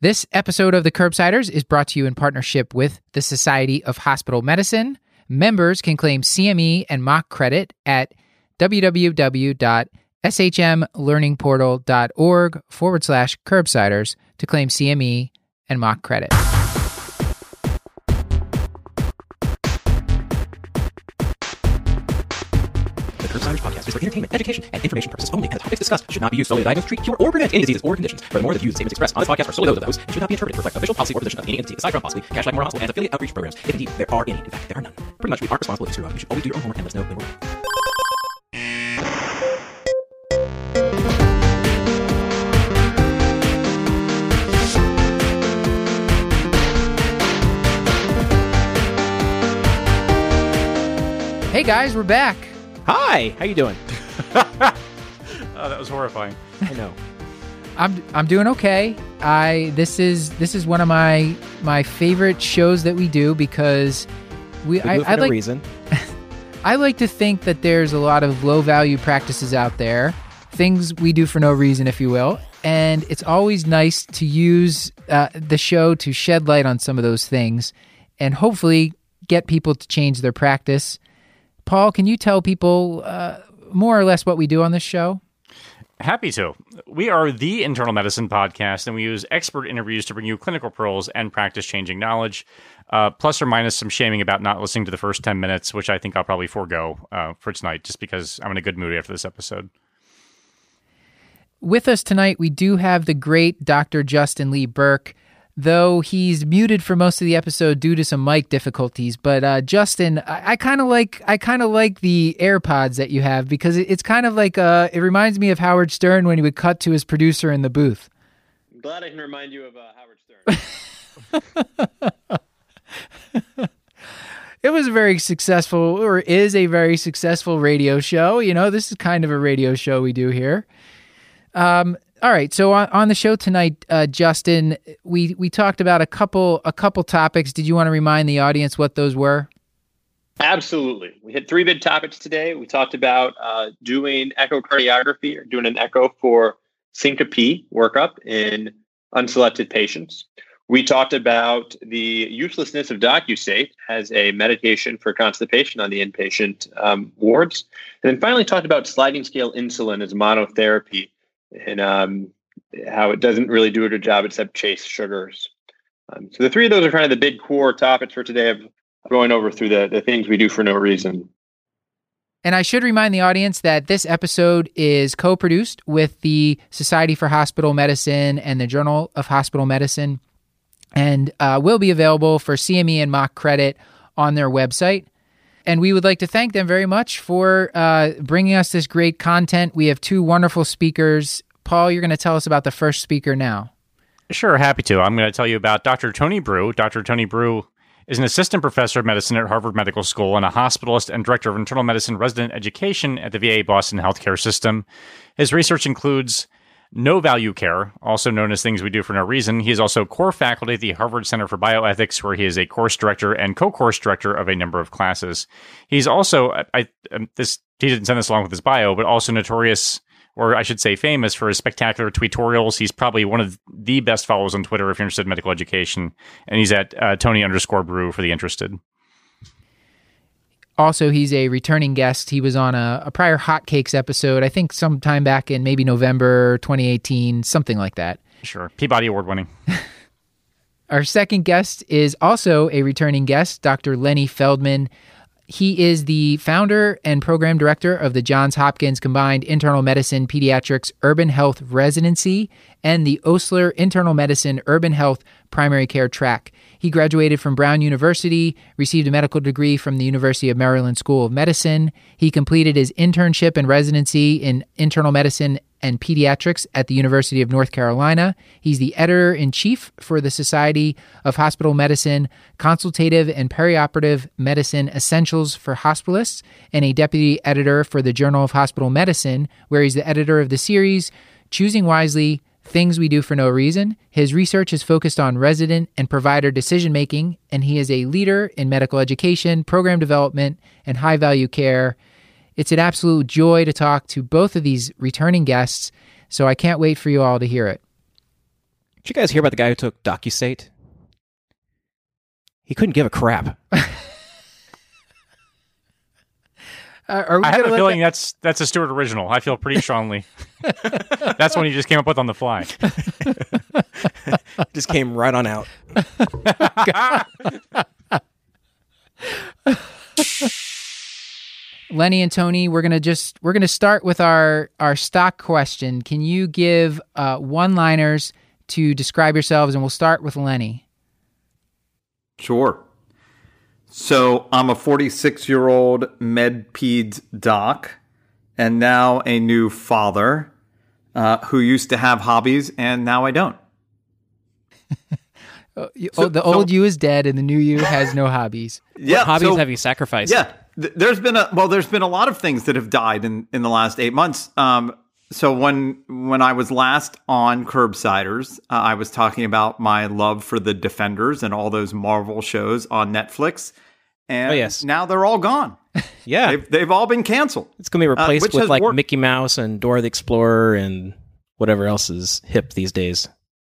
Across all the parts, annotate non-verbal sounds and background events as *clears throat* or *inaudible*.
This episode of the Curbsiders is brought to you in partnership with the Society of Hospital Medicine. Members can claim CME and MOC credit at www.shmlearningportal.org forward slash curbsiders to claim CME and MOC credit. For entertainment, education, and information purposes only, and the topics discussed should not be used solely to diagnose, treat, cure, or prevent any diseases or conditions. Furthermore, the views and statements expressed on this podcast are solely those of the host and should not be interpreted to reflect official policy or position of any entity aside from possibly Kashlak Memorial Hospital and affiliate outreach programs, if indeed there are any. In fact, there are none. Pretty much, we aren't responsible you screw. Uh, you should always do your own homework and let us know when we're wrong. Hey guys, we're back. Hi, how you doing? *laughs* Oh, that was horrifying. I know. *laughs* I'm I'm doing okay. I this is this is one of my my favorite shows that we do because we, We I, for I no like reason. *laughs* I like to think that there's a lot of low value practices out there, things we do for no reason, if you will. And it's always nice to use uh, the show to shed light on some of those things and hopefully get people to change their practice. Paul, can you tell people uh, more or less what we do on this show? Happy to. We are the internal medicine podcast, and we use expert interviews to bring you clinical pearls and practice changing knowledge, uh, plus or minus some shaming about not listening to the first 10 minutes, which I think I'll probably forego uh, for tonight just because I'm in a good mood after this episode. With us tonight, we do have the great Dr. Justin Lee Berk, though he's muted for most of the episode due to some mic difficulties. But uh, Justin, I, I kind of like I kind of like the AirPods that you have because it, it's kind of like uh, it reminds me of Howard Stern when he would cut to his producer in the booth. I'm glad I can remind you of uh, Howard Stern. *laughs* It was a very successful, or is a very successful radio show. You know, this is kind of a radio show we do here. Um, all right, so on, on the show tonight, uh, Justin, we we talked about a couple a couple topics. Did you want to remind the audience what those were? Absolutely. We hit three big topics today. We talked about uh, doing echocardiography or doing an echo for syncope workup in unselected patients. We talked about the uselessness of docusate as a medication for constipation on the inpatient um, wards. And then finally talked about sliding scale insulin as monotherapy and um, how it doesn't really do a good job except chase sugars. Um, so the three of those are kind of the big core topics for today of going over through the, the things we do for no reason. And I should remind the audience that this episode is co produced with the Society for Hospital Medicine and the Journal of Hospital Medicine and uh, will be available for CME and MOC credit on their website. And we would like to thank them very much for uh, bringing us this great content. We have two wonderful speakers. Paul, you're going to tell us about the first speaker now. Sure, happy to. I'm going to tell you about Dr. Tony Breu. Dr. Tony Breu is an assistant professor of medicine at Harvard Medical School and a hospitalist and director of internal medicine resident education at the VA Boston Healthcare System. His research includes no value care, also known as things we do for no reason. He is also core faculty at the Harvard Center for Bioethics, where he is a course director and co-course director of a number of classes. He's also I, I this he didn't send this along with his bio, but also notorious or I should say famous for his spectacular tweetorials. He's probably one of the best followers on Twitter if you're interested in medical education. And he's at uh, Tony underscore breu for the interested. Also, he's a returning guest. He was on a, a prior Hotcakes episode, I think sometime back in maybe November 2018, something like that. Sure. Peabody Award winning. *laughs* Our second guest is also a returning guest, Dr. Lenny Feldman. He is the founder and program director of the Johns Hopkins Combined Internal Medicine Pediatrics Urban Health Residency and the Osler Internal Medicine Urban Health Primary Care Track. He graduated from Brown University, received a medical degree from the University of Maryland School of Medicine. He completed his internship and residency in internal medicine and pediatrics at the University of North Carolina. He's the editor in chief for the Society of Hospital Medicine Consultative and Perioperative Medicine Essentials for Hospitalists and a deputy editor for the Journal of Hospital Medicine, where he's the editor of the series Choosing Wisely Things We Do for No Reason. His research is focused on resident and provider decision making, and he is a leader in medical education, program development, and high value care. It's an absolute joy to talk to both of these returning guests, so I can't wait for you all to hear it. Did you guys hear about the guy who took docusate? He couldn't give a crap. *laughs* Uh, are we I have a feeling that- that's that's a Stuart original. I feel pretty strongly. *laughs* that's one he just came up with on the fly. *laughs* Just came right on out. Lenny and Tony, we're gonna just we're gonna start with our our stock question. Can you give uh, one liners to describe yourselves, and we'll start with Lenny. Sure. So I'm a 46 year old med peds doc and now a new father uh, who used to have hobbies and now I don't. *laughs* You- So- oh, the so- old you is dead, and the new you has no hobbies. Yeah. Hobbies so- have you sacrificed? Yeah, th- there's been a well, there's been a lot of things that have died in in the last eight months. Um, so when when I was last on Curbsiders, uh, I was talking about my love for the Defenders and all those Marvel shows on Netflix, and Oh, yes. now they're all gone. *laughs* Yeah. They've they've all been canceled. It's going to be replaced which with like worked- Mickey Mouse and Dora the Explorer and whatever else is hip these days.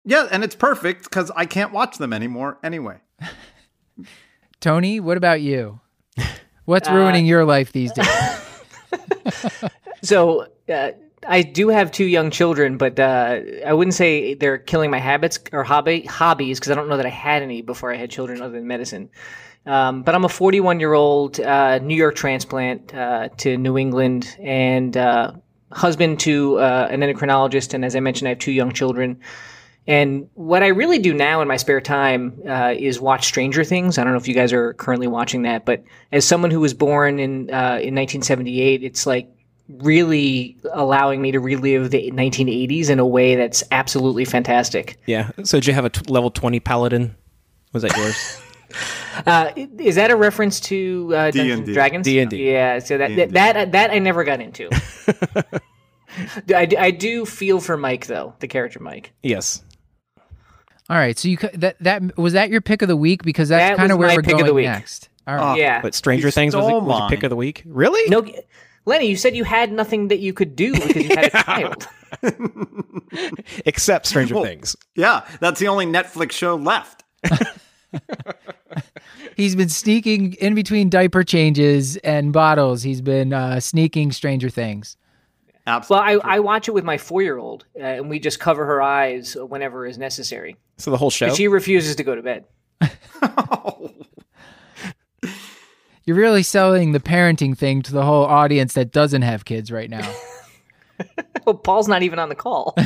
Yeah, and it's perfect because I can't watch them anymore anyway. *laughs* Tony, what about you? *laughs* What's Uh, ruining your life these days? *laughs* So uh, I do have two young children, but uh, I wouldn't say they're killing my habits or hobby hobbies because I don't know that I had any before I had children other than medicine. Um, but I'm a 41 year old uh, New York transplant uh, to New England and uh, husband to uh, an endocrinologist. And as I mentioned, I have two young children. And what I really do now in my spare time uh, is watch Stranger Things. I don't know if you guys are currently watching that, but as someone who was born in uh, in 1978, it's like really allowing me to relive the 1980s in a way that's absolutely fantastic. Yeah. So did you have a t- level 20 paladin? Was that yours? *laughs* Uh, is that a reference to uh, Dungeons and Dragons? D&D. Yeah, so that D&D. that that, that I never got into. *laughs* I, I do feel for Mike though, the character Mike. yes. All right, so you that that was that your pick of the week because that's That kind of where we're pick of going the week. next. All right. Oh, yeah. But Stranger You Things was, stole was your pick of the week? Really? No, Lenny, you said you had nothing that you could do because you had a *laughs* child. *laughs* Except Stranger Well- Things. Yeah, that's the only Netflix show left. *laughs* He's been sneaking in between diaper changes and bottles. He's been uh, sneaking Stranger Things. Well, I, I watch it with my four year old, uh, and we just cover her eyes whenever is necessary. So the whole show? She refuses to go to bed. *laughs* You're really selling the parenting thing to the whole audience that doesn't have kids right now. *laughs* Well, Paul's not even on the call.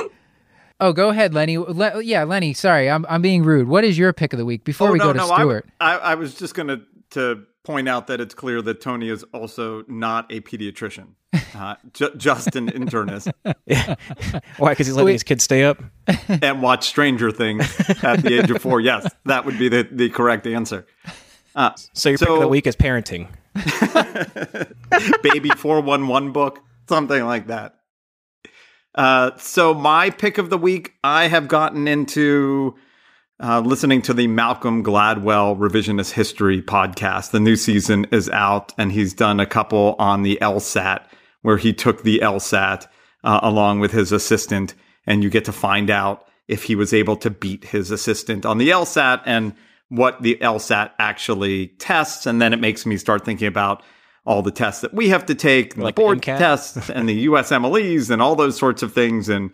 *laughs* oh, go ahead, Lenny. Le- yeah, Lenny. Sorry, I'm I'm being rude. What is your pick of the week before Oh, we no, go to no, I- Stuart? I, I was just going to to point out that it's clear that Tony is also not a pediatrician, uh, ju- just an internist, *laughs* Why? Because he's letting Wait. his kids stay up? *laughs* and watch Stranger Things at the age of four. Yes, that would be the, the correct answer. Uh, So your pick of the week is parenting. *laughs* Baby 411 book, something like that. Uh, so, my pick of the week, I have gotten into uh, listening to the Malcolm Gladwell Revisionist History podcast. The new season is out, and he's done a couple on the LSAT where he took the LSAT uh, along with his assistant, and you get to find out if he was able to beat his assistant on the LSAT and what the LSAT actually tests. And then it makes me start thinking about all the tests that we have to take, Like the board MCAT? tests and the USMLEs and all those sorts of things and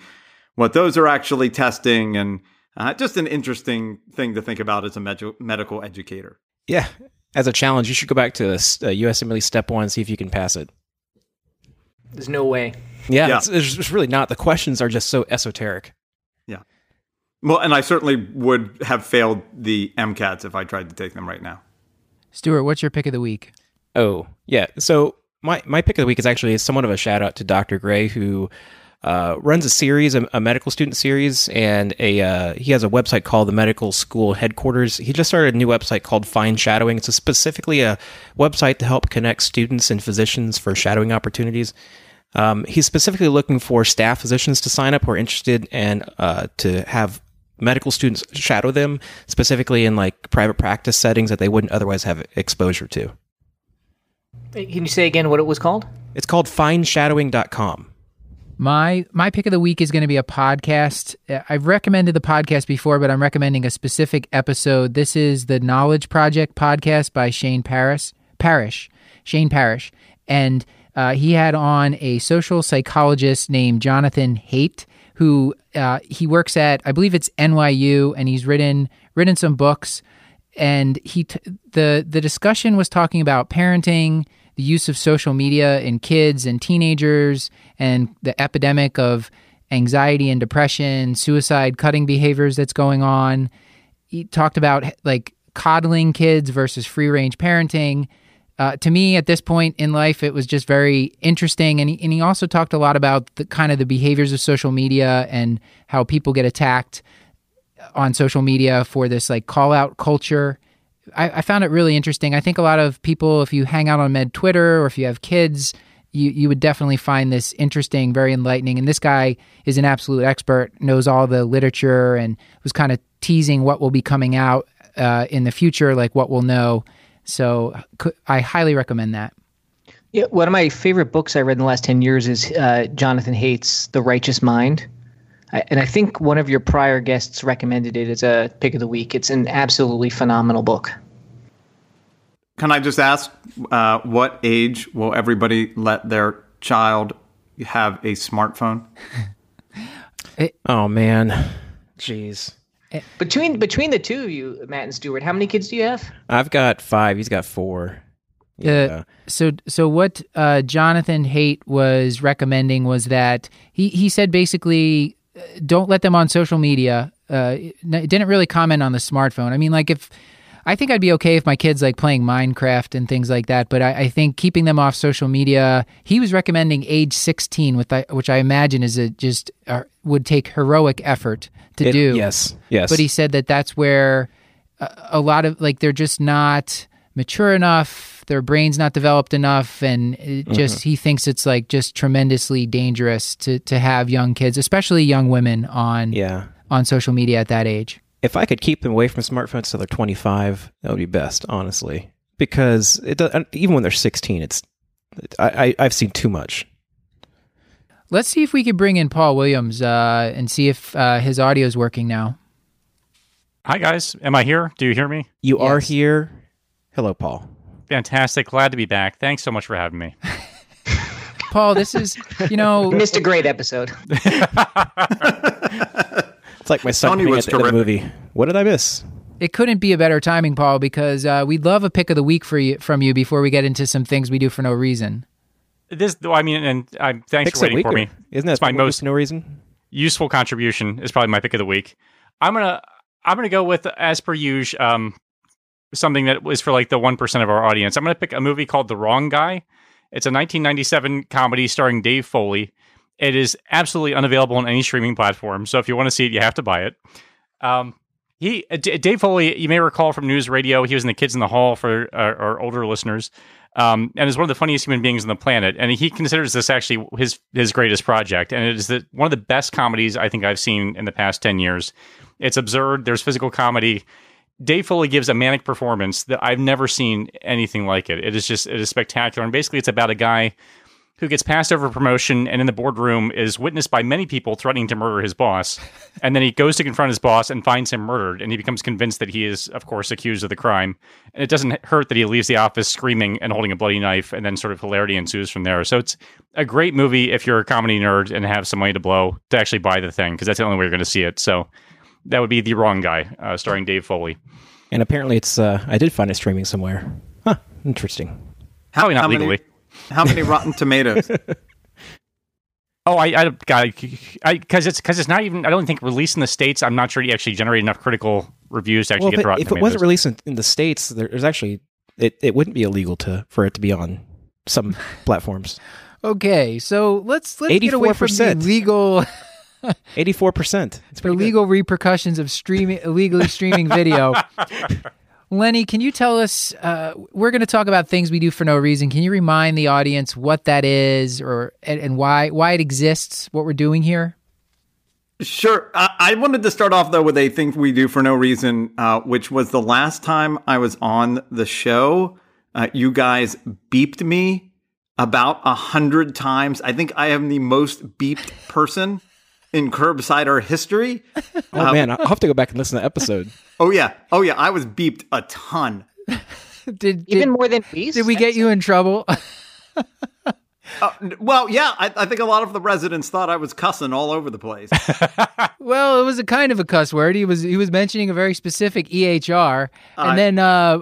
what those are actually testing. And uh, just an interesting thing to think about as a med- medical educator. Yeah. As a challenge, you should go back to this, uh, USMLE Step 1 and see if you can pass it. There's no way. Yeah, Yeah. It's, it's it's really not. The questions are just so esoteric. Yeah. Well, and I certainly would have failed the MCATs if I tried to take them right now. Stuart, what's your pick of the week? Oh, yeah. So my, my pick of the week is actually somewhat of a shout out to Dr. Gray, who uh, runs a series, a, a medical student series, and a uh, he has a website called the Medical School Headquarters. He just started a new website called Find Shadowing. It's a specifically a website to help connect students and physicians for shadowing opportunities. Um, he's specifically looking for staff physicians to sign up who are interested and uh, to have medical students shadow them, specifically in like private practice settings that they wouldn't otherwise have exposure to. Can you say again what it was called? It's called findshadowing.com. My my pick of the week is going to be a podcast. Uh, I've recommended the podcast before, but I'm recommending a specific episode. This is the Knowledge Project podcast by Shane Paris Parrish, Shane Parrish, and uh, he had on a social psychologist named Jonathan Haidt, who uh, he works at, I believe it's NYU, and he's written written some books. And he t- the the discussion was talking about parenting, the use of social media in kids and teenagers, and the epidemic of anxiety and depression, suicide, cutting behaviors that's going on. He talked about like coddling kids versus free range parenting uh, to me at this point in life it was just very interesting and he, and he also talked a lot about the kind of the behaviors of social media and how people get attacked on social media for this like call out culture I, I found it really interesting i think a lot of people if you hang out on med twitter or if you have kids you, you would definitely find this interesting very enlightening and this guy is an absolute expert knows all the literature and was kind of teasing what will be coming out uh, in the future like what we'll know so I highly recommend that. Yeah, one of my favorite books I read in the last 10 years is uh, Jonathan Haidt's The Righteous Mind. I, and I think one of your prior guests recommended it as a pick of the week. It's an absolutely phenomenal book. Can I just ask, uh, what age will everybody let their child have a smartphone? *laughs* it, oh, man. Jeez. Between between the two of you, Matt and Stuart, how many kids do you have? I've got five. He's got four. Uh, yeah. Uh, so so what uh, Jonathan Haidt was recommending was that he he said basically don't let them on social media. Uh, didn't really comment on the smartphone. I mean, like if I think I'd be okay if my kids like playing Minecraft and things like that. But I, I think keeping them off social media. He was recommending age 16, with which I imagine is a just uh, would take heroic effort to it, do. Yes, yes. But he said that that's where a, a lot of like they're just not mature enough their brain's not developed enough and just mm-hmm. he thinks it's like just tremendously dangerous to to have young kids especially young women on yeah on social media at that age if I could keep them away from smartphones till they're 25, that would be best, honestly. Because it does, even when they're 16, it's I, I have seen too much. Let's see if we could bring in Paul Williams uh, and see if uh, his audio is working now. Hi guys, am I here? Do you hear me? You yes. are here. Hello, Paul. Fantastic. Glad to be back. Thanks so much for having me. *laughs* Paul, this is you know you *laughs* missed a great episode. *laughs* It's like my son at the end of the movie. What did I miss? It couldn't be a better timing, Paul, because uh, we'd love a pick of the week for you from you before we get into some things we do for no reason. This, I mean, and I'm thanks Picks for waiting for me. Isn't that my most no reason? Useful contribution is probably my pick of the week. I'm gonna I'm gonna go with as per usual um, something that was for like the one percent of our audience. I'm gonna pick a movie called The Wrong Guy. It's a 1997 comedy starring Dave Foley. It is absolutely unavailable on any streaming platform. So if you want to see it, you have to buy it. Um, he uh, D- Dave Foley, you may recall from News Radio, he was in the Kids in the Hall for uh, our older listeners, um, and is one of the funniest human beings on the planet. And he considers this actually his his greatest project, and it is the, one of the best comedies I think I've seen in the past ten years. It's absurd. There's physical comedy. Dave Foley gives a manic performance that I've never seen anything like it. It is just it is spectacular, and basically it's about a guy who gets passed over promotion and in the boardroom is witnessed by many people threatening to murder his boss. *laughs* and then he goes to confront his boss and finds him murdered. And he becomes convinced that he is, of course, accused of the crime. And it doesn't hurt that he leaves the office screaming and holding a bloody knife. And then sort of hilarity ensues from there. So it's a great movie if you're a comedy nerd and have some money to blow to actually buy the thing, because that's the only way you're going to see it. So that would be The Wrong Guy, uh, starring Dave Foley. And apparently it's, uh, I did find it streaming somewhere. Huh, interesting. Probably not legally. Many- *laughs* how many Rotten Tomatoes? *laughs* Oh, I, I got because it's because it's not even. I don't think released in the states. I'm not sure you actually generate enough critical reviews to actually well, get the Rotten If Tomatoes. it wasn't released in, in the states, there's actually it, it wouldn't be illegal to for it to be on some *laughs* platforms. Okay, so let's let's 84%. get away from the legal. *laughs* Eighty-four percent. It's the legal repercussions of streaming illegally streaming video. *laughs* Lenny, can you tell us? Uh, we're going to talk about things we do for no reason. Can you remind the audience what that is, or and, and why why it exists? What we're doing here? Sure. I, I wanted to start off though with a thing we do for no reason, uh, which was the last time I was on the show. Uh, you guys beeped me about a hundred times. I think I am the most beeped person in curbsider history. Oh man, I'll have to go back and listen to the episode. *laughs* Oh yeah, oh yeah, I was beeped a ton. Did, *laughs* did, Even more than bees. did we get you in trouble? *laughs* Uh, well, yeah, I, I think a lot of the residents thought I was cussing all over the place. well, it was a kind of a cuss word. He was he was mentioning a very specific EHR, and I- then uh,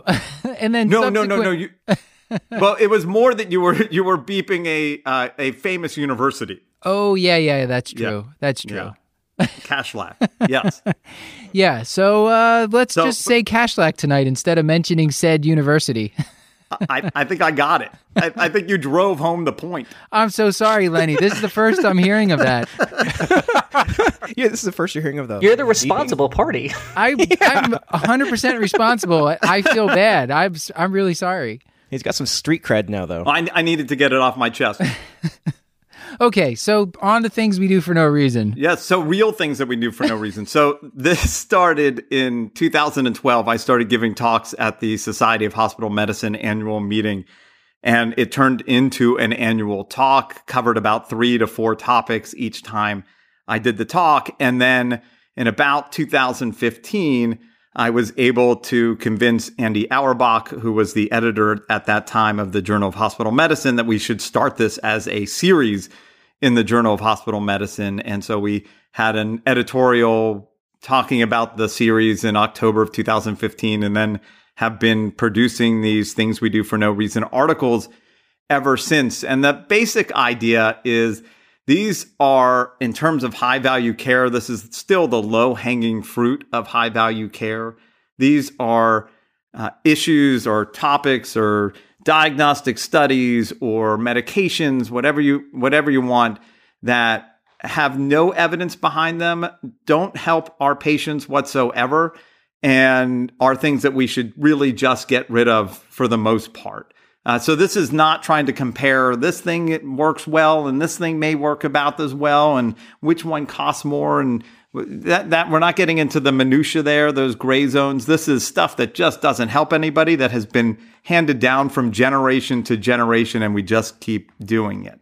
and then No, no, no, no. subsequent- You. well, it was more that you were you were beeping a uh, a famous university, Oh yeah, yeah, that's Yeah. true. That's true. Yeah. Kashlak. *laughs* Yes. Yeah, so uh, let's So- just say Kashlak tonight instead of mentioning said university. *laughs* I, I think I got it. I, I think you drove home the point. I'm so sorry, Lenny. This is the first I'm hearing of that. *laughs* yeah, this is the first you're hearing of the. You're the responsible party. I, I'm 100% responsible. I feel bad. I'm s- I'm really sorry. He's got some street cred now, though. I, I needed to get it off my chest. Okay, so on to things we do for no reason. Yes, so real things that we do for no reason. So *laughs* this started in 2012. I started giving talks at the Society of Hospital Medicine annual meeting, and it turned into an annual talk, covered about three to four topics each time I did the talk. And then in about 2015, I was able to convince Andy Auerbach, who was the editor at that time of the Journal of Hospital Medicine, that we should start this as a series in the Journal of Hospital Medicine. And so we had an editorial talking about the series in October of 2015 and then have been producing these things we do for no reason articles ever since. And the basic idea is these are, in terms of high value care, this is still the low hanging fruit of high value care. These are uh, issues or topics or diagnostic studies or medications, whatever you whatever you want that have no evidence behind them, don't help our patients whatsoever, and are things that we should really just get rid of for the most part. Uh, so this is not trying to compare this thing it works well and this thing may work about as well and which one costs more and that that we're not getting into the minutia there those gray zones. This is stuff that just doesn't help anybody that has been handed down from generation to generation and we just keep doing it.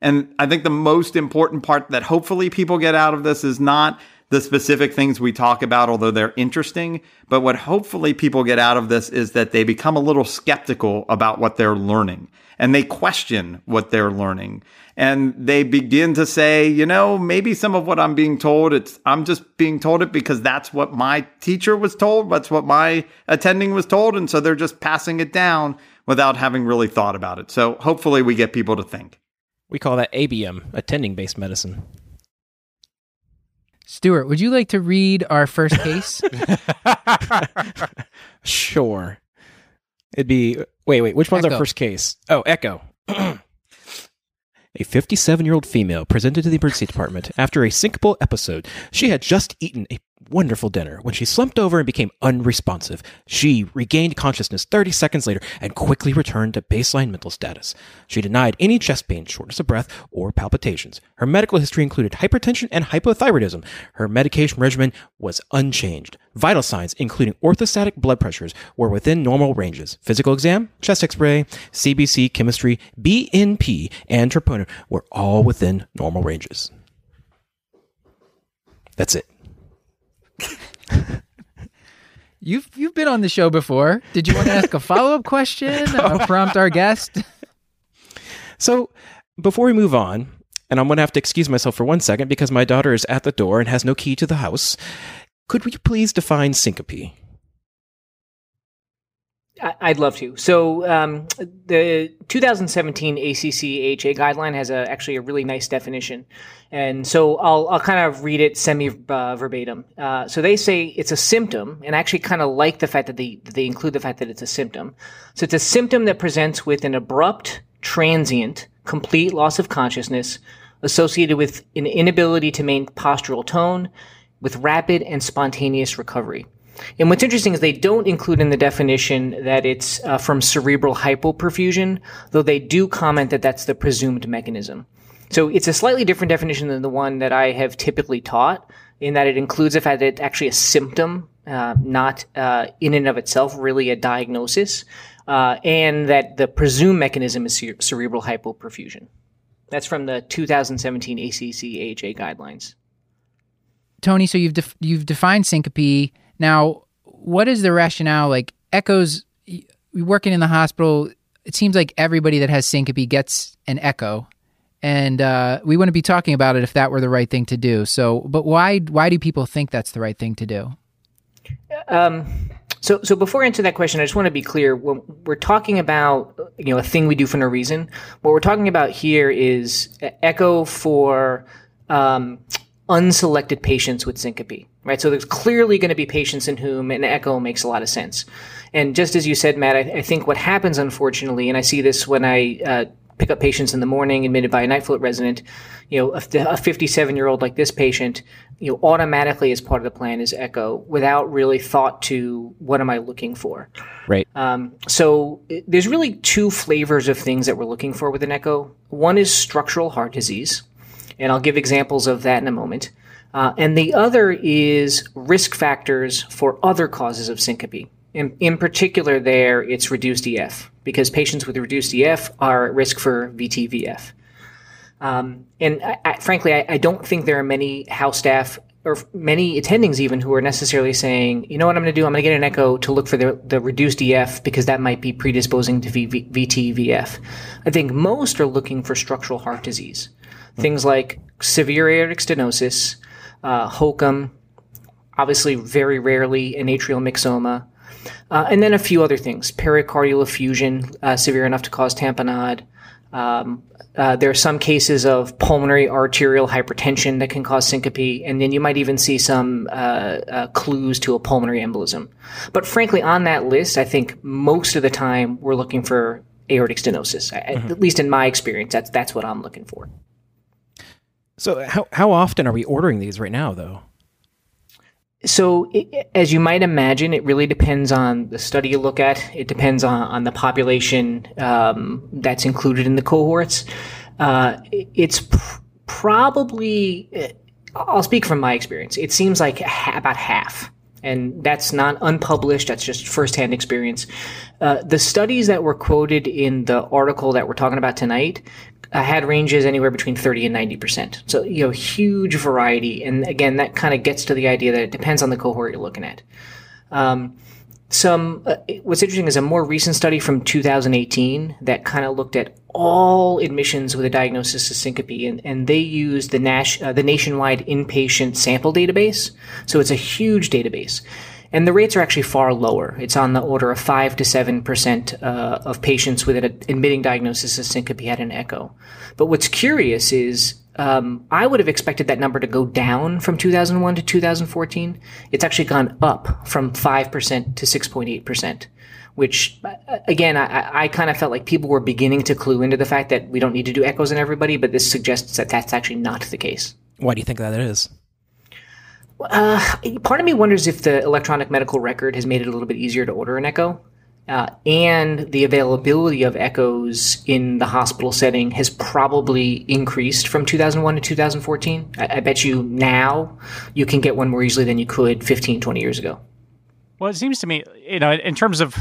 And I think the most important part that hopefully people get out of this is not the specific things we talk about, although they're interesting. But what hopefully people get out of this is that they become a little skeptical about what they're learning and they question what they're learning. And they begin to say, you know, maybe some of what I'm being told, it's, I'm just being told it because that's what my teacher was told. That's what my attending was told. And so they're just passing it down without having really thought about it. So hopefully we get people to think. We call that ABM, attending based medicine. Stuart, would you like to read our first case? *laughs* Sure. It'd be wait, wait. Which one's Echo. our first case? Oh, Echo. *clears throat* A 57 year old female presented to the emergency department after a syncopal episode. She had just eaten a wonderful dinner when she slumped over and became unresponsive. She regained consciousness 30 seconds later and quickly returned to baseline mental status. She denied any chest pain, shortness of breath, or palpitations. Her medical history included hypertension and hypothyroidism. Her medication regimen was unchanged. Vital signs, including orthostatic blood pressures, were within normal ranges. Physical exam, chest x-ray, CBC, chemistry, BNP, and troponin were all within normal ranges. That's it. *laughs* You've you've been on the show before. Did you want to ask a follow up question? *laughs* Uh, prompt our guest. *laughs* So, before we move on, and I'm going to have to excuse myself for one second because my daughter is at the door and has no key to the house, could we please define syncope? I'd love to. So um, the 2017 ACC-AHA guideline has a, actually a really nice definition, and so I'll I'll kind of read it semi uh, verbatim. Uh, so they say it's a symptom, and I actually kind of like the fact that they they include the fact that it's a symptom. So it's a symptom that presents with an abrupt, transient, complete loss of consciousness associated with an inability to maintain postural tone, with rapid and spontaneous recovery. And what's interesting is they don't include in the definition that it's uh, from cerebral hypoperfusion, though they do comment that that's the presumed mechanism. So it's a slightly different definition than the one that I have typically taught, in that it includes the fact that it's actually a symptom, uh, not uh, in and of itself really a diagnosis. uh, and that the presumed mechanism is cer- cerebral hypoperfusion. That's from the 2017 ACC AHA guidelines. Tony, so you've def- you've defined syncope. Now, what is the rationale? Like echoes, working in the hospital, it seems like everybody that has syncope gets an echo, and uh, we wouldn't be talking about it if that were the right thing to do. So, but why why do people think that's the right thing to do? Um, so, so before I answer that question, I just want to be clear. When we're talking about you know a thing we do for no reason, what we're talking about here is echo for um, unselected patients with syncope, right? So there's clearly going to be patients in whom an echo makes a lot of sense. And just as you said, Matt, I, I think what happens, unfortunately, and I see this when I uh, pick up patients in the morning admitted by a night float resident, you know, a 57 year old like this patient, you know, automatically as part of the plan is echo without really thought to what am I looking for. Right. Um, so there's really two flavors of things that we're looking for with an echo. One is structural heart disease, and I'll give examples of that in a moment. Uh, and the other is risk factors for other causes of syncope. In, in particular, there it's reduced EF because patients with reduced EF are at risk for VTVF. Um, and I, I, frankly, I, I don't think there are many house staff or many attendings even who are necessarily saying, you know what I'm going to do? I'm going to get an echo to look for the, the reduced EF because that might be predisposing to v, VTVF. I think most are looking for structural heart disease. Things like severe aortic stenosis, uh, HOCM, obviously very rarely an atrial myxoma, uh, and then a few other things: pericardial effusion, uh, severe enough to cause tamponade. Um, uh, there are some cases of pulmonary arterial hypertension that can cause syncope, and then you might even see some uh, uh, clues to a pulmonary embolism. But frankly, on that list, I think most of the time we're looking for aortic stenosis. I- At least in my experience, that's that's what I'm looking for. So how how often are we ordering these right now, though? So, i as you might imagine, it really depends on the study you look at. It depends on, on the population um, that's included in the cohorts. Uh, it's pr- probably, uh, I'll speak from my experience. It seems like ha- about half. And that's not unpublished, that's just firsthand experience. Uh, the studies that were quoted in the article that we're talking about tonight uh, had ranges anywhere between 30 and 90%. So, you know, huge variety. And again, that kind of gets to the idea that it depends on the cohort you're looking at. Um, some, uh, what's interesting is a more recent study from 2018 that kind of looked at all admissions with a diagnosis of syncope, and, and they used the, Nash, uh, the nationwide inpatient sample database. So it's a huge database. And the rates are actually far lower. It's on the order of 5 to 7% uh, of patients with an admitting diagnosis of syncope had an echo. But what's curious is um, I would have expected that number to go down from 2001 to 2014. It's actually gone up from 5% to 6.8%, which, uh, again, I, I kind of felt like people were beginning to clue into the fact that we don't need to do echoes in everybody, but this suggests that that's actually not the case. Why do you think that is? Uh, part of me wonders if the electronic medical record has made it a little bit easier to order an echo. Uh, and the availability of echoes in the hospital setting has probably increased from 2001 to 2014. I, I bet you now you can get one more easily than you could 15, 20 years ago. Well, it seems to me, you know, in terms of,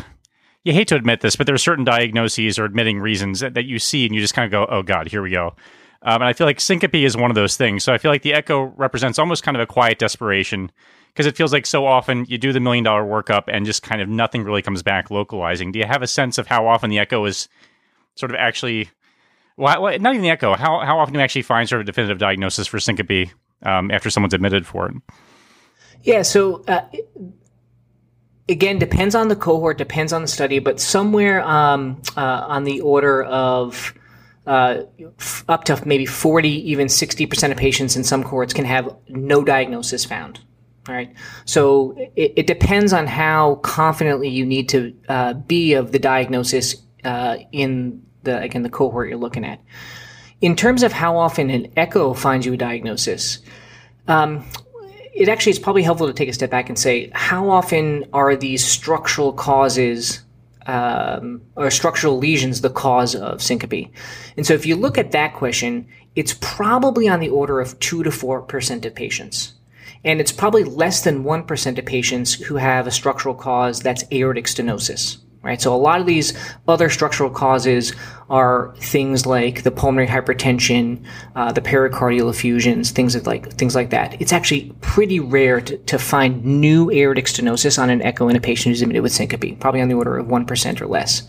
you hate to admit this, but there are certain diagnoses or admitting reasons that, that you see and you just kind of go, oh God, here we go. Um, and I feel like syncope is one of those things. So I feel like the echo represents almost kind of a quiet desperation because it feels like so often you do the million dollar workup and just kind of nothing really comes back localizing. Do you have a sense of how often the echo is sort of actually, well, not even the echo, how, how often do you actually find sort of a definitive diagnosis for syncope um, after someone's admitted for it? Yeah, so uh, again, depends on the cohort, depends on the study, but somewhere um, uh, on the order of uh, up to maybe 40, even 60% of patients in some cohorts can have no diagnosis found. All right. So it, it depends on how confidently you need to uh, be of the diagnosis uh, in the again the cohort you're looking at. In terms of how often an echo finds you a diagnosis, um, it actually is probably helpful to take a step back and say how often are these structural causes um, or structural lesions the cause of syncope? And so if you look at that question, it's probably on the order of two to four percent of patients. And it's probably less than 1% of patients who have a structural cause that's aortic stenosis, right? So a lot of these other structural causes are things like the pulmonary hypertension, uh, the pericardial effusions, things like things like that. It's actually pretty rare to, to find new aortic stenosis on an echo in a patient who's admitted with syncope, probably on the order of one percent or less.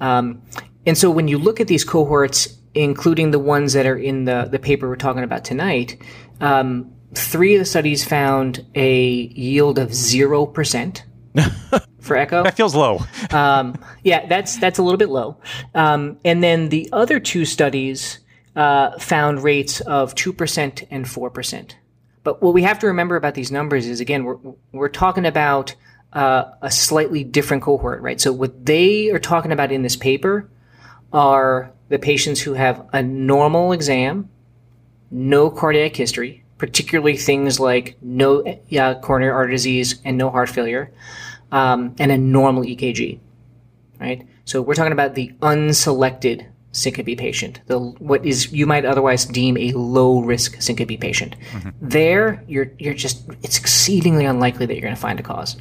Um, and so when you look at these cohorts, including the ones that are in the the paper we're talking about tonight. Um, three of the studies found a yield of zero percent *laughs* for echo. That feels low. *laughs* Um, yeah, that's that's a little bit low. Um, and then the other two studies uh, found rates of two percent and four percent. But what we have to remember about these numbers is again we're we're talking about uh, a slightly different cohort, right? So what they are talking about in this paper are the patients who have a normal exam, no cardiac history, particularly things like no uh, coronary artery disease and no heart failure, um, and a normal EKG. Right. So we're talking about the unselected syncope patient, the what is you might otherwise deem a low risk syncope patient. There, you're you're just it's exceedingly unlikely that you're going to find a cause.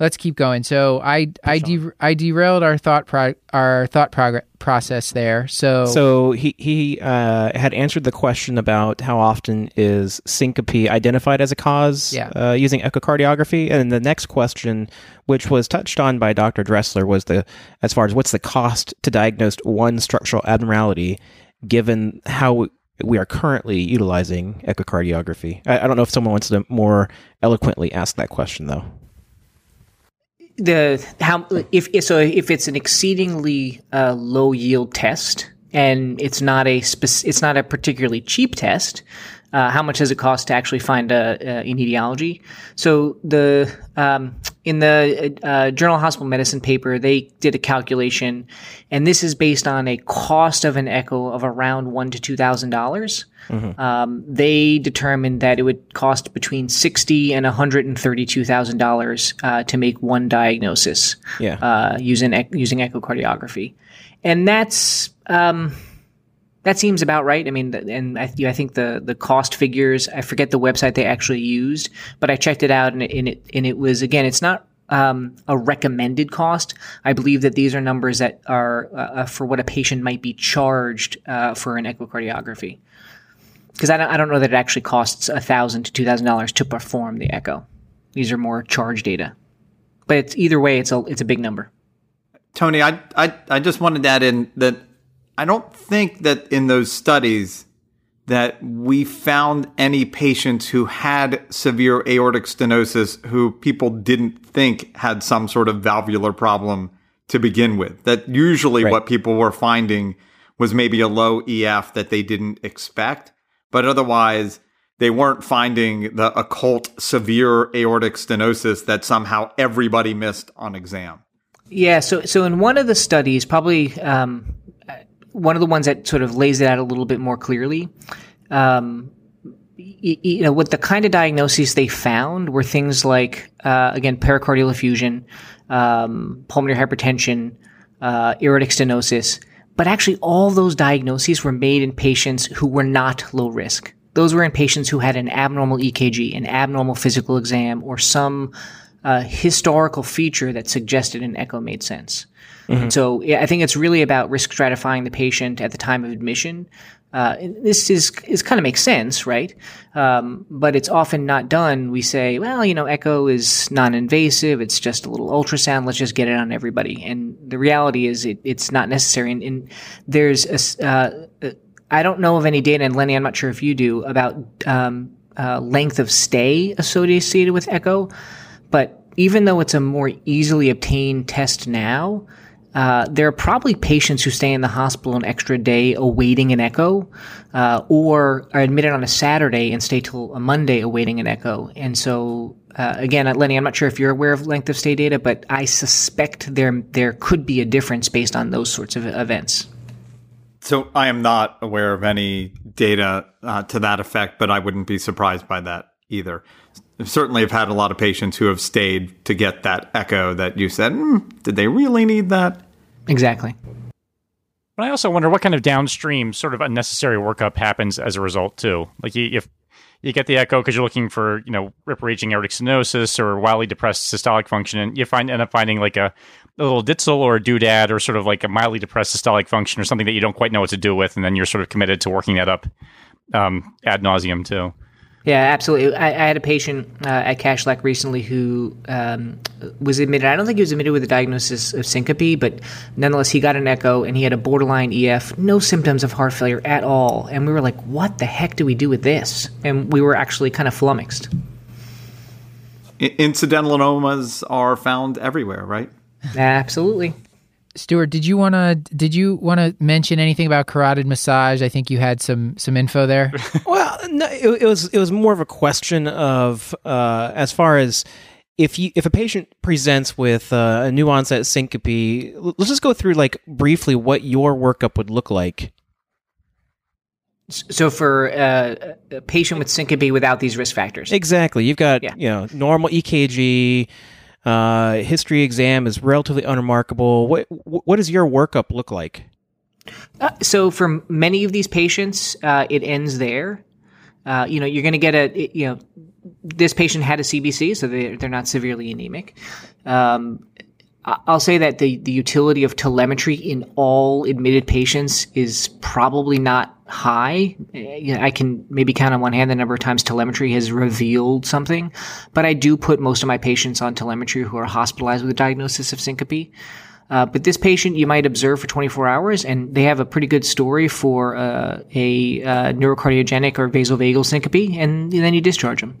Let's keep going. So I I de- I derailed our thought pro- our thought prog- process there. So So he he uh, had answered the question about how often is syncope identified as a cause Yeah. uh, using echocardiography, and the next question, which was touched on by Dr. Dressler, was the as far as what's the cost to diagnose one structural abnormality, given how we are currently utilizing echocardiography. I, I don't know if someone wants to more eloquently ask that question though. The how if so if it's an exceedingly uh, low yield test and it's not a it's not a particularly cheap test. Uh, how much does it cost to actually find a, a in etiology? So the um, in the uh, Journal of Hospital Medicine paper, they did a calculation, and this is based on a cost of an echo of around one to two thousand dollars. Um, they determined that it would cost between sixty and one hundred and thirty-two thousand dollars uh, to make one diagnosis Yeah. uh, using using echocardiography, and that's um, that seems about right. I mean, and I, I think the the cost figures. I forget the website they actually used, but I checked it out, and it and it, and it was again, it's not. Um, a recommended cost. I believe that these are numbers that are uh, uh, for what a patient might be charged uh, for an echocardiography because I don't, I don't know that it actually costs a thousand to two thousand dollars to perform the echo. These are more charge data, but it's either way, it's a it's a big number. Tony, I, I I just wanted to add in that I don't think that in those studies that we found any patients who had severe aortic stenosis who people didn't think had some sort of valvular problem to begin with. That usually Right. what people were finding was maybe a low EF that they didn't expect, but otherwise they weren't finding the occult severe aortic stenosis that somehow everybody missed on exam. Yeah. So so in one of the studies, probably um, one of the ones that sort of lays it out a little bit more clearly. Um, y- y- you know, what the kind of diagnoses they found were things like, uh, again, pericardial effusion, um, pulmonary hypertension, uh, aortic stenosis. But actually, all those diagnoses were made in patients who were not low risk. Those were in patients who had an abnormal EKG, an abnormal physical exam, or some uh, historical feature that suggested an echo made sense. And so yeah, I think it's really about risk stratifying the patient at the time of admission. Uh, this is is kind of makes sense, right? Um, but it's often not done. We say, well, you know, echo is non-invasive. It's just a little ultrasound. Let's just get it on everybody. And the reality is, it, it's not necessary. And, and there's a, uh, uh, I don't know of any data, and Lenny, I'm not sure if you do, about um, uh, length of stay associated with echo. But even though it's a more easily obtained test now, uh, there are probably patients who stay in the hospital an extra day awaiting an echo, uh, or are admitted on a Saturday and stay till a Monday awaiting an echo. And so, uh, again, uh, Lenny, I'm not sure if you're aware of length of stay data, but I suspect there there could be a difference based on those sorts of events. So I am not aware of any data uh, to that effect, but I wouldn't be surprised by that either. Certainly, have had a lot of patients who have stayed to get that echo that you said. "Hmm, did they really need that? Exactly. But I also wonder what kind of downstream sort of unnecessary workup happens as a result too. Like if you get the echo because you're looking for you know rip raging aortic stenosis or wildly depressed systolic function, and you find end up finding like a, a little ditzel or a doodad or sort of like a mildly depressed systolic function or something that you don't quite know what to do with, and then you're sort of committed to working that up um, ad nauseum too. Yeah, absolutely. I, I had a patient uh, at Kashlak recently who um, was admitted. I don't think he was admitted with a diagnosis of syncope, but nonetheless, he got an echo and he had a borderline EF, no symptoms of heart failure at all. And we were like, "What the heck do we do with this?" And we were actually kind of flummoxed. I- incidentalomas are found everywhere, right? Absolutely. Stuart, did you want to did you want to mention anything about carotid massage? I think you had some some info there. *laughs* Well, no, it, it was it was more of a question of uh, as far as if you if a patient presents with uh, a new onset syncope, let's just go through like briefly what your workup would look like. So for uh, a patient with syncope without these risk factors, Exactly. You've got Yeah. you know normal EKG. Uh, history exam is relatively unremarkable. What what does your workup look like? Uh, so for many of these patients, uh, it ends there. Uh, you know, you're going to get a, you know, this patient had a CBC, so they, they're not severely anemic. Um, I'll say that the, the utility of telemetry in all admitted patients is probably not high. I can maybe count on one hand the number of times telemetry has revealed something, but I do put most of my patients on telemetry who are hospitalized with a diagnosis of syncope. Uh, but this patient you might observe for 24 hours, and they have a pretty good story for uh, a uh, neurocardiogenic or vasovagal syncope, and then you discharge them.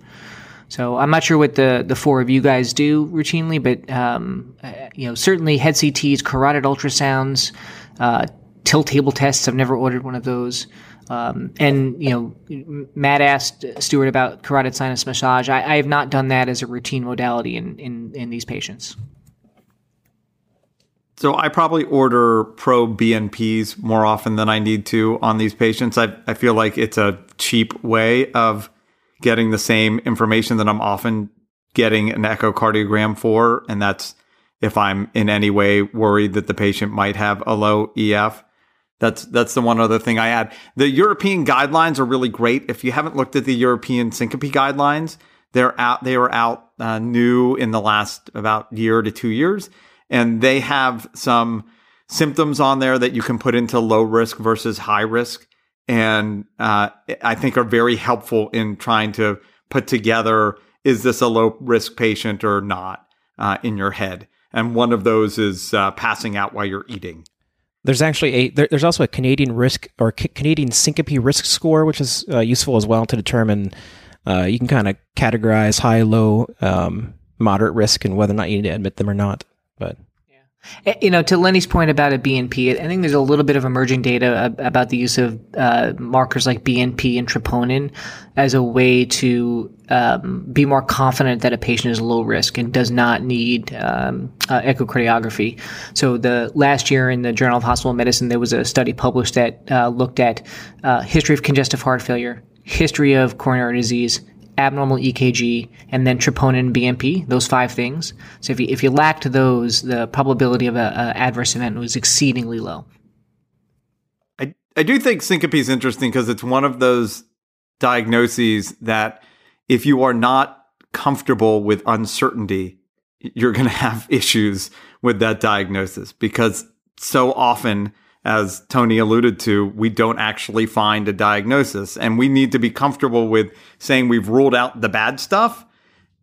So I'm not sure what the, the four of you guys do routinely, but um, uh, you know certainly head CTs, carotid ultrasounds, uh, tilt table tests. I've never ordered one of those. Um, and you know, Matt asked Stuart about carotid sinus massage. I, I have not done that as a routine modality in, in, in these patients. So I probably order pro BNPs more often than I need to on these patients. I, I feel like it's a cheap way of getting the same information that I'm often getting an echocardiogram for. And that's if I'm in any way worried that the patient might have a low EF. That's that's the one other thing I add. The European guidelines are really great. If you haven't looked at the European syncope guidelines, they're out. They were out uh, new in the last about year to two years, and they have some symptoms on there that you can put into low risk versus high risk, and uh, I think are very helpful in trying to put together is this a low risk patient or not uh, in your head. And one of those is uh, passing out while you're eating. There's actually a there, there's also a Canadian risk or C- Canadian syncope risk score, which is uh, useful as well to determine. Uh, you can kind of categorize high, low, um, moderate risk, and whether or not you need to admit them or not. But You know, to Lenny's point about a BNP, I think there's a little bit of emerging data about the use of uh, markers like BNP and troponin as a way to um, be more confident that a patient is low risk and does not need um, uh, echocardiography. So, the last year in the Journal of Hospital Medicine, there was a study published that uh, looked at uh, history of congestive heart failure, history of coronary disease, abnormal EKG, and then troponin BNP, those five things. So if you, if you lacked those, the probability of a, a adverse event was exceedingly low. I, I do think syncope is interesting because it's one of those diagnoses that if you are not comfortable with uncertainty, you're going to have *laughs* issues with that diagnosis because so often, as Tony alluded to, we don't actually find a diagnosis and we need to be comfortable with saying we've ruled out the bad stuff.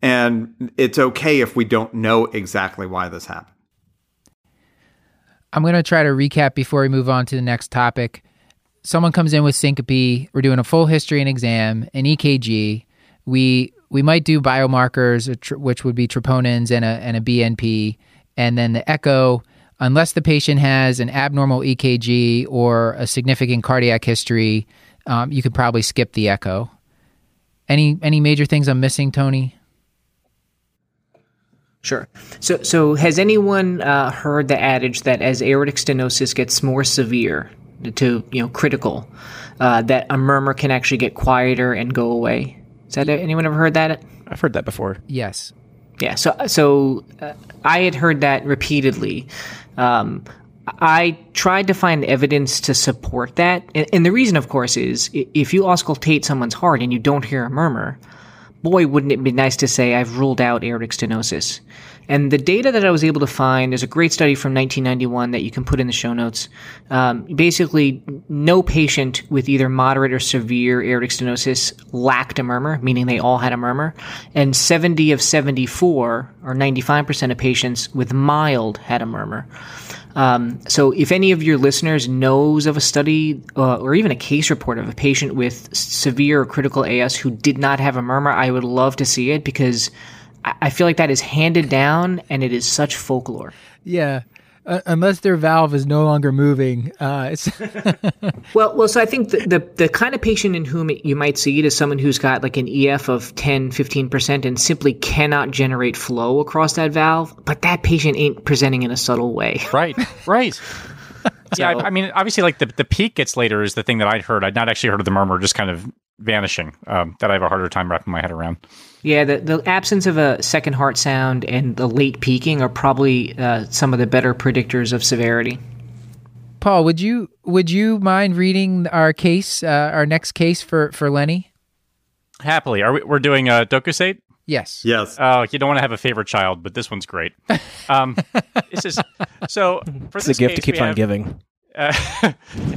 And it's okay if we don't know exactly why this happened. I'm going to try to recap before we move on to the next topic. Someone comes in with syncope. We're doing a full history and exam, an EKG. We we might do biomarkers, which- would be troponins and a and a BNP, and then the echo. Unless the patient has an abnormal EKG or a significant cardiac history, um, you could probably skip the echo. Any any major things I'm missing, Tony? Sure. So, so has anyone uh, heard the adage that as aortic stenosis gets more severe to you know critical, uh, that a murmur can actually get quieter and go away? Has that anyone ever heard that? I've heard that before. Yes. Yeah, so so uh, I had heard that repeatedly. Um, I tried to find evidence to support that. And, and the reason, of course, is if you auscultate someone's heart and you don't hear a murmur, boy, wouldn't it be nice to say I've ruled out aortic stenosis. And the data that I was able to find, there's a great study from 1991 that you can put in the show notes. Um, basically, no patient with either moderate or severe aortic stenosis lacked a murmur, meaning they all had a murmur. And 70 of 74, or 95% of patients with mild, had a murmur. Um, so, if any of your listeners knows of a study uh, or even a case report of a patient with severe or critical AS who did not have a murmur, I would love to see it because I, I feel like that is handed down and it is such folklore. Yeah. Uh, unless their valve is no longer moving, uh, it's *laughs* Well, well, so I think the, the, the kind of patient in whom you might see it is someone who's got like an EF of 10, 15% and simply cannot generate flow across that valve, but that patient ain't presenting in a subtle way. *laughs* Right, right. yeah, I, I mean, obviously, like the the peak gets later is the thing that I'd heard. I'd not actually heard of the murmur just kind of vanishing. Um, that I have a harder time wrapping my head around. Yeah, the, the absence of a second heart sound and the late peaking are probably uh, some of the better predictors of severity. Paul. Would you would you mind reading our case, uh, our next case for for Lenny? Happily, are we, we're doing a docusate? Yes. Yes. Oh, you don't want to have a favorite child, but this one's great. Um, this is so *laughs* for It's this a gift case, to keep on have, giving. Uh, *laughs*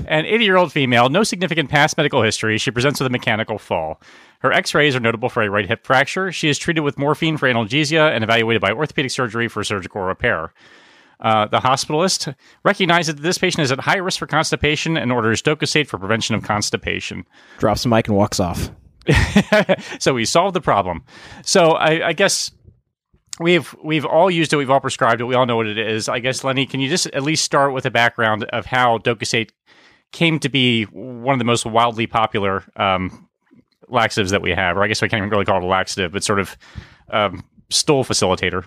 an 80 year old female, no significant past medical history. She presents with a mechanical fall. Her x rays are notable for a right hip fracture. She is treated with morphine for analgesia and evaluated by orthopedic surgery for surgical repair. Uh, the hospitalist recognizes that this patient is at high risk for constipation and orders Docusate for prevention of constipation. Drops the mic and walks off. *laughs* so we solved the problem. So I, I guess we've we've all used it. We've all prescribed it. We all know what it is. I guess Lenny, can you just at least start with a background of how Docusate came to be one of the most wildly popular um, laxatives that we have, or I guess I can't even really call it a laxative, but sort of um, stool facilitator.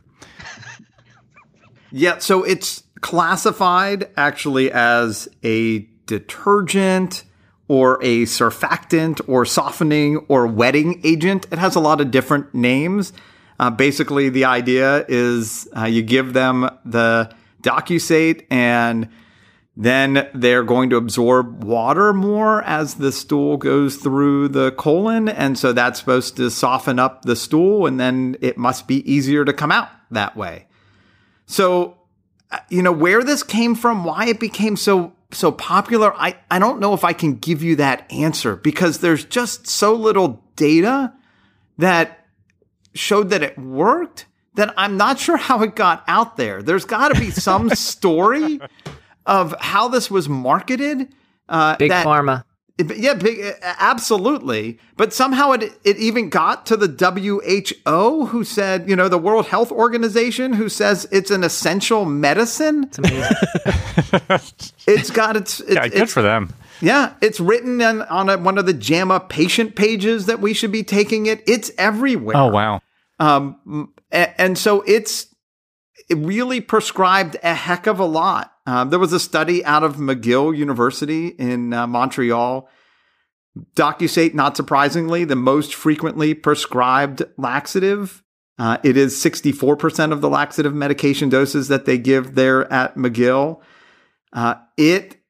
Yeah, so it's classified actually as a detergent or a surfactant or softening or wetting agent. It has a lot of different names. Uh, basically, the idea is uh, you give them the docusate and then they're going to absorb water more as the stool goes through the colon. And so that's supposed to soften up the stool and then it must be easier to come out that way. So, uh, you know, where this came from, why it became so so popular, I, I don't know if I can give you that answer because there's just so little data that showed that it worked then I'm not sure how it got out there. There's got to be some *laughs* story of how this was marketed. Uh, Big that- pharma. yeah, big, absolutely. But somehow it it even got to the WHO, who said, you know, the World Health Organization, who says it's an essential medicine. It's amazing. *laughs* It's got its, it's, Yeah, good it's- for them. Yeah, it's written on, on a, one of the JAMA patient pages that we should be taking it. It's everywhere. Oh wow. Um, a- and so it's it really prescribed a heck of a lot. Um, there was a study out of McGill University in uh, Montreal. Docusate, not surprisingly, the most frequently prescribed laxative. Uh, it is 64% of the laxative medication doses that they give there at McGill. Uh, it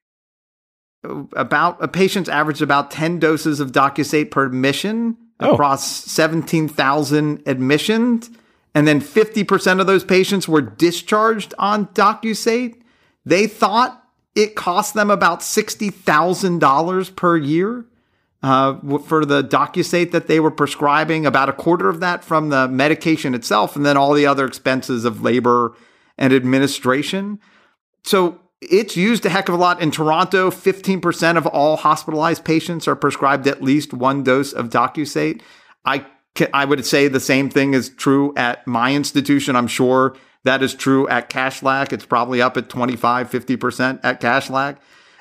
about a patient's averaged about 10 doses of Docusate per admission Oh. across 17,000 admissions. And then 50% of those patients were discharged on Docusate. They thought it cost them about $60,000 per year uh, for the Docusate that they were prescribing, about a quarter of that from the medication itself, and then all the other expenses of labor and administration. So it's used a heck of a lot in Toronto. 15% of all hospitalized patients are prescribed at least one dose of Docusate. I I would say the same thing is true at my institution. I'm sure that is true at Kashlak. It's probably up at 25, 50% at Kashlak.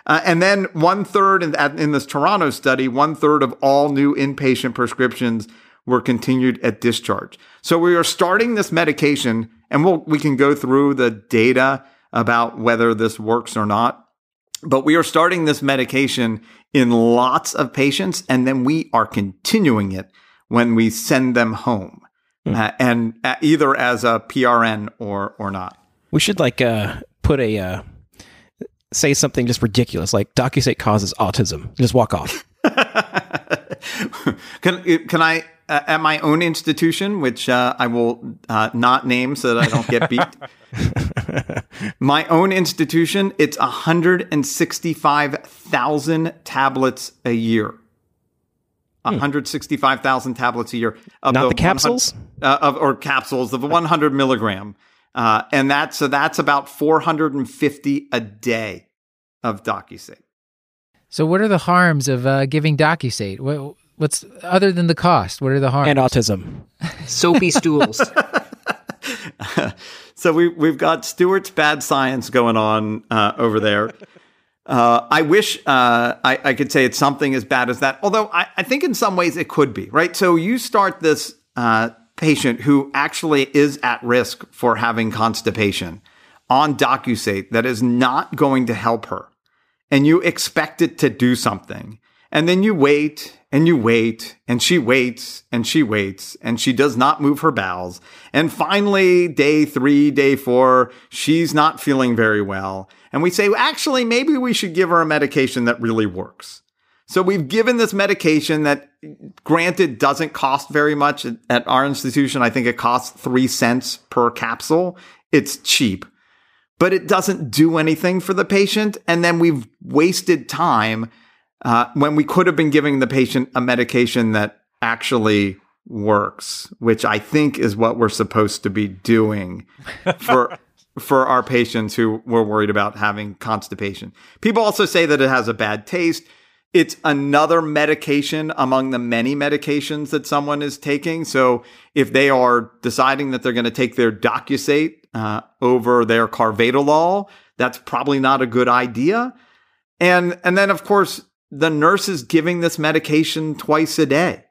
Uh, and then one third in, in this Toronto study, one third of all new inpatient prescriptions were continued at discharge. So we are starting this medication, and we'll, we can go through the data about whether this works or not. But we are starting this medication in lots of patients, and then we are continuing it when we send them home, uh, and uh, either as a PRN or or not. We should like uh, put a uh, say something just ridiculous like DocuSate causes autism. Just walk off. *laughs* can can I uh, at my own institution, which uh, I will uh, not name so that I don't get beat. *laughs* *laughs* my own institution, it's 165,000 tablets a year. 165,000 tablets a year of Not the capsules? uh, of or capsules of 100 milligram, uh, and that's so that's about 450 a day of DocuSate. So, what are the harms of uh, giving DocuSate? What, what's other than the cost? What are the harms? And autism. Soapy stools. *laughs* *laughs* so we we've got Stuart's bad science going on uh, over there. Uh, I wish uh, I, I could say it's something as bad as that. Although I, I think in some ways it could be right. So you start this uh, patient who actually is at risk for having constipation on DocuSate that is not going to help her, and you expect it to do something, and then you wait and you wait and she waits and she waits and she does not move her bowels. And finally, day three, day four, she's not feeling very well. And we say, actually, maybe we should give her a medication that really works. So we've given this medication that granted doesn't cost very much at our institution. I think it costs three cents per capsule. It's cheap, but it doesn't do anything for the patient. And then we've wasted time uh, when we could have been giving the patient a medication that actually works, which I think is what we're supposed to be doing *laughs* for for our patients who were worried about having constipation. People also say that it has a bad taste. It's another medication among the many medications that someone is taking. So if they are deciding that they're going to take their Docusate uh, over their Carvedilol, that's probably not a good idea. And and then of course the nurse is giving this medication twice a day.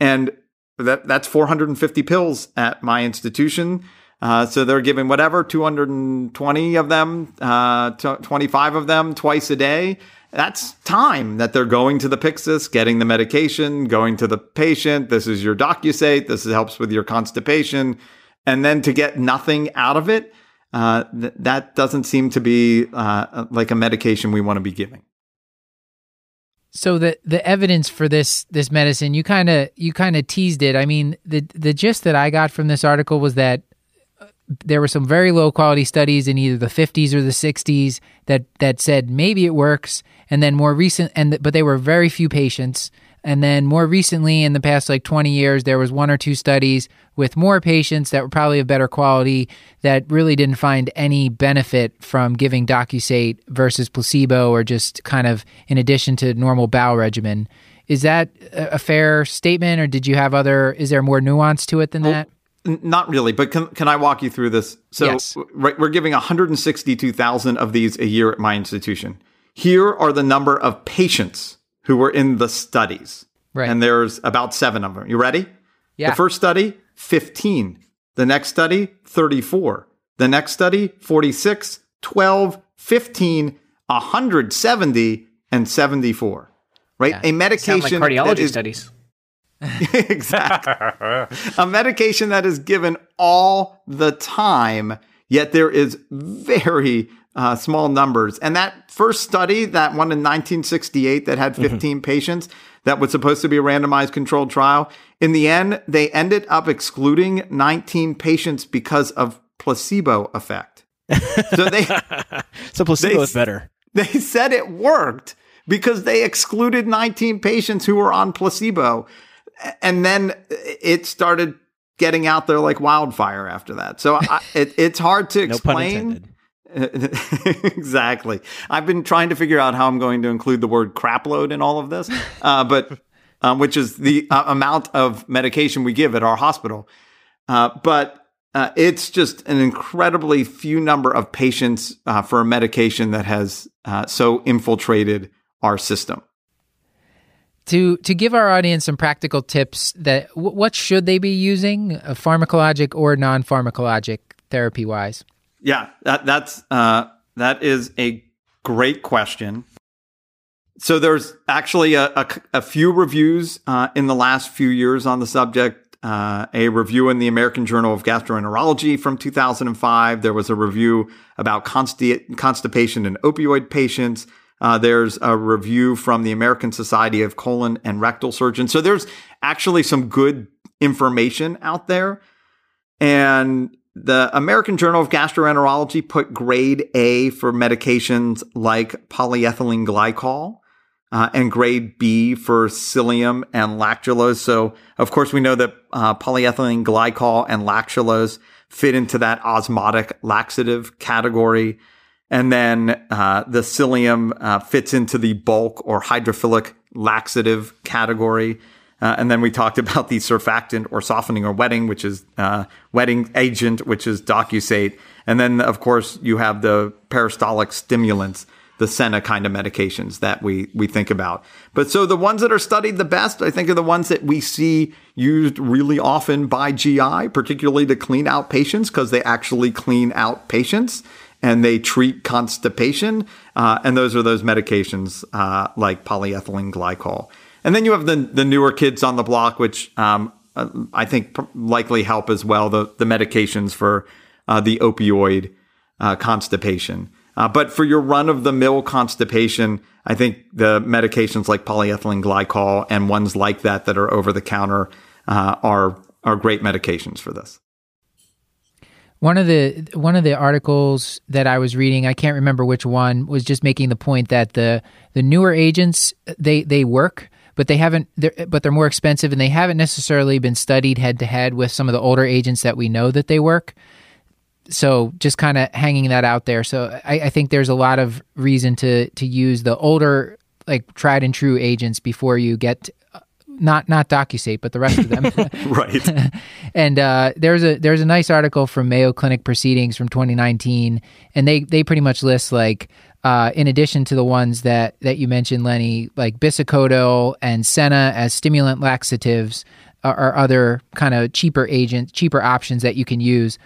And that, that's 450 pills at my institution. Uh, so they're giving whatever, 220 of them, uh, 25 of them twice a day. That's time that they're going to the Pyxis, getting the medication, going to the patient. This is your DocuSate. This helps with your constipation. And then to get nothing out of it, uh, th- that doesn't seem to be uh, like a medication we want to be giving. So the the evidence for this this medicine, you kind of you kind of teased it. I mean, the the gist that I got from this article was that uh, there were some very low quality studies in either the 50s or the 60s that that said maybe it works, and then more recent and but they were very few patients. And then more recently, in the past like 20 years, there was one or two studies with more patients that were probably of better quality that really didn't find any benefit from giving DocuSate versus placebo or just kind of in addition to normal bowel regimen. Is that a fair statement, or did you have other? Is there more nuance to it than well, that? Not really, but can, can I walk you through this? So yes. we're giving 162,000 of these a year at my institution. Here are the number of patients who were in the studies. Right. And there's about seven of them. You ready? Yeah. The first study, 15. The next study, 34. The next study, 46, 12, 15, 170, and 74. Right? Yeah. A medication. Sound like cardiology is, studies. *laughs* *laughs* exactly. a medication that is given all the time, yet there is very uh, small numbers. And that first study, that one in 1968 that had 15 mm-hmm. patients, that was supposed to be a randomized controlled trial, in the end, they ended up excluding 19 patients because of placebo effect. *laughs* So they so placebo they, is better. They said it worked because they excluded 19 patients who were on placebo. And then it started getting out there like wildfire after that. So I, it, it's hard to explain. *laughs* exactly. I've been trying to figure out how I'm going to include the word crap load in all of this, uh, but um, *laughs* which is the uh, amount of medication we give at our hospital. Uh, but uh, it's just an incredibly few number of patients uh, for a medication that has uh, so infiltrated our system. To to give our audience some practical tips, that w- what should they be using, pharmacologic or non pharmacologic therapy wise? Yeah, that that's uh, that is a great question. So there's actually a, a, a few reviews uh, in the last few years on the subject. uh, a review in the American Journal of Gastroenterology from 2005. There was a review about consti- constipation in opioid patients. Uh, there's a review from the American Society of Colon and Rectal Surgeons. So there's actually some good information out there. And the American Journal of Gastroenterology put grade A for medications like polyethylene glycol. Uh, and grade B for psyllium and lactulose. So, of course, we know that uh, polyethylene glycol and lactulose fit into that osmotic laxative category. And then uh, the psyllium uh, fits into the bulk or hydrophilic laxative category. Uh, and then we talked *laughs* about the surfactant or softening or wetting, which is uh, wetting agent, which is docusate. And then, of course, you have the peristaltic stimulants, the Senna kind of medications that we we think about. But so the ones that are studied the best, I think, are the ones that we see used really often by GI, particularly to clean out patients because they actually clean out patients and they treat constipation. Uh, and those are those medications uh, like polyethylene glycol. And then you have the the newer kids on the block, which um, uh, I think likely help as well. The the medications for uh, the opioid uh, constipation. Uh, but for your run of the mill constipation, I think the medications like polyethylene glycol and ones like that that are over the counter are are great medications for this. One of the one of the articles that I was reading, I can't remember which one, was just making the point that the the newer agents they they work, but they haven't they're, but they're more expensive and they haven't necessarily been studied head to head with some of the older agents that we know that they work. So just kind of hanging that out there. So I, I think there's a lot of reason to to use the older like tried and true agents before you get not not DocuSate, but the rest of them. *laughs* *laughs* right. and uh, there's a there's a nice article from Mayo Clinic Proceedings from 2019, and they they pretty much list like uh, in addition to the ones that that you mentioned, Lenny, like bisacodyl and Senna as stimulant laxatives are, are other kind of cheaper agents, cheaper options that you can use.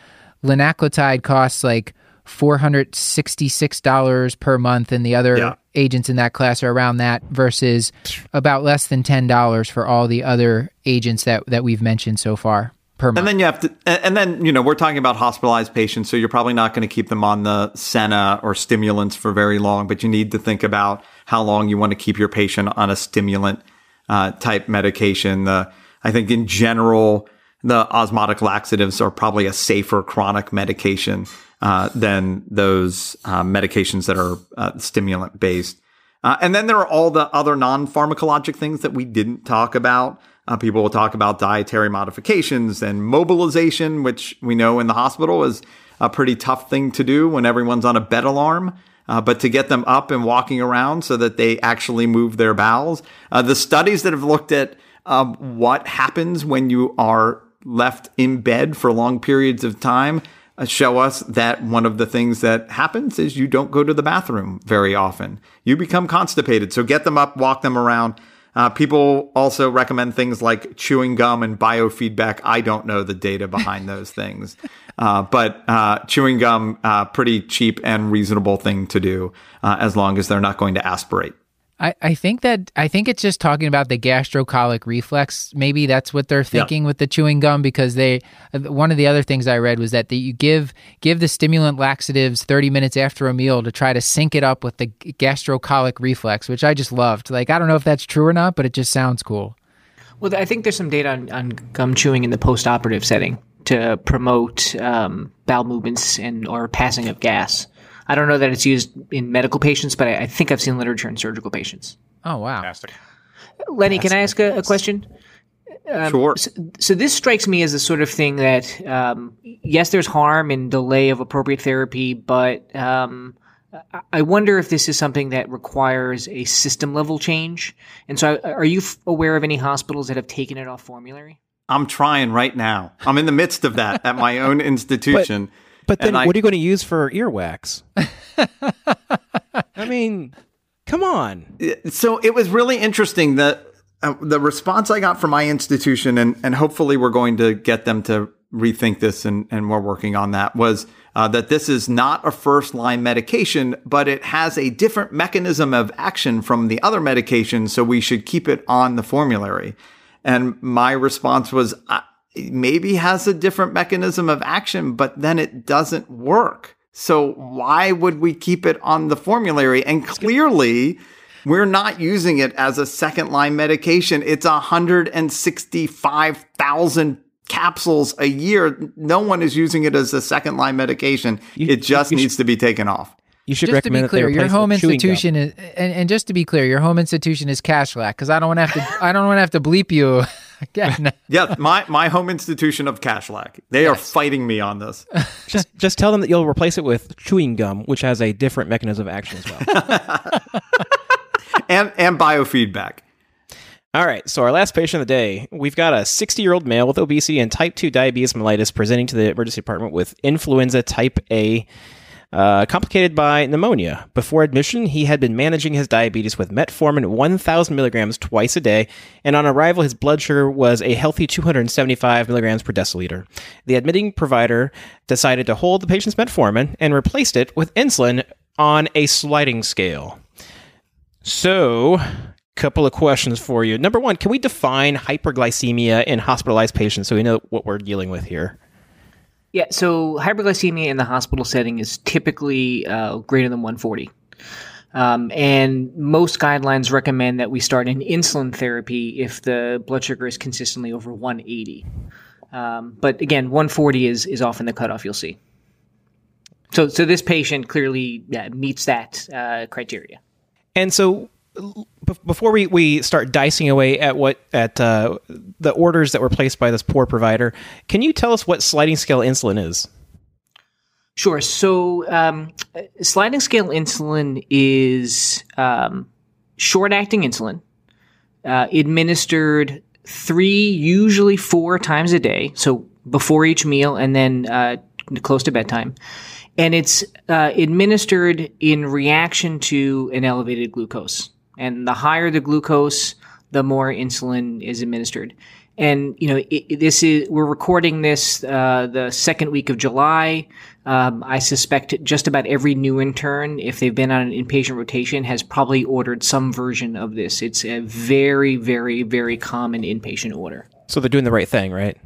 Linaclotide costs like $466 per month and the other yeah. agents in that class are around that versus about less than $10 for all the other agents that, that we've mentioned so far per month. And then you have to and then you know we're talking about hospitalized patients so you're probably not going to keep them on the Senna or stimulants for very long but you need to think about how long you want to keep your patient on a stimulant uh, type medication. The I think in general the osmotic laxatives are probably a safer chronic medication uh, than those uh, medications that are uh, stimulant based. Uh, and then there are all the other non pharmacologic things that we didn't talk about. Uh, people will talk about dietary modifications and mobilization, which we know in the hospital is a pretty tough thing to do when everyone's on a bed alarm. Uh, but to get them up and walking around so that they actually move their bowels. Uh, the studies that have looked at um, what happens when you are left in bed for long periods of time uh, show us that one of the things that happens is you don't go to the bathroom very often. You become constipated. So get them up, walk them around. Uh, people also recommend things like chewing gum and biofeedback. I don't know the data behind those *laughs* things, uh, but uh, chewing gum, uh, pretty cheap and reasonable thing to do uh, as long as they're not going to aspirate. I, I think that I think it's just talking about the gastrocolic reflex. Maybe that's what they're thinking yeah. with the chewing gum because they one of the other things I read was that the, you give give the stimulant laxatives 30 minutes after a meal to try to sync it up with the gastrocolic reflex, which I just loved. Like I don't know if that's true or not, but it just sounds cool. Well, I think there's some data on, on gum chewing in the post-operative setting to promote um, bowel movements and or passing of gas. I don't know that it's used in medical patients, but I, I think I've seen literature in surgical patients. Oh wow! Fantastic. Lenny, That's can I ask a, a question? Um, sure. So, so, this strikes me as the sort of thing that, um, yes, there's harm in delay of appropriate therapy, but um, I wonder if this is something that requires a system level change. And so, are you f- aware of any hospitals that have taken it off formulary? I'm trying right now. I'm in the midst of that at my own *laughs* institution. But- but then, I, what are you going to use for earwax? I mean, come on. So it was really interesting that uh, the response I got from my institution, and and hopefully we're going to get them to rethink this, and and we're working on that. Was uh, that this is not a first line medication, but it has a different mechanism of action from the other medication, so we should keep it on the formulary. And my response was, maybe has a different mechanism of action, but then it doesn't work. So why would we keep it on the formulary? And clearly, we're not using it as a second line medication. It's 165,000 capsules a year. No one is using it as a second line medication. You- it just needs to be taken off. You should just to be recommend that clear, your home with chewing gum. institution is, and, and just to be clear, your home institution is cash Kashlak because I don't want to have to. I don't want to have to bleep you *laughs* again. Yeah, my, my home institution of cash Kashlak. They are fighting me on this. *laughs* Just just tell them that you'll replace it with chewing gum, which has a different mechanism of action as well. *laughs* and and biofeedback. All right, so our last patient of the day, we've got a 60 year old male with obesity and type 2 diabetes mellitus presenting to the emergency department with influenza type A, uh, complicated by pneumonia. Before admission, he had been managing his diabetes with metformin 1,000 milligrams twice a day, and on arrival, his blood sugar was a healthy 275 milligrams per deciliter. The admitting provider decided to hold the patient's metformin and replaced it with insulin on a sliding scale. So, couple of questions for you. Number one, can we define hyperglycemia in hospitalized patients so we know what we're dealing with here? Yeah, so hyperglycemia in the hospital setting is typically uh, greater than 140. Um, and most guidelines recommend that we start an insulin therapy if the blood sugar is consistently over 180. Um, but again, 140 is, is often the cutoff you'll see. So, so this patient clearly yeah, meets that uh, criteria. And so, before we, we start dicing away at what at uh, the orders that were placed by this poor provider, can you tell us what sliding scale insulin is? Sure. So, um, sliding scale insulin is um, short acting insulin uh, administered three, usually four times a day. So, before each meal and then uh, close to bedtime. And it's uh, administered in reaction to an elevated glucose. And the higher the glucose, the more insulin is administered. And you know, it, this is we're recording this uh, the second week of July. Um, I suspect just about every new intern, if they've been on an inpatient rotation, has probably ordered some version of this. It's a very, very, very common inpatient order. So they're doing the right thing, right?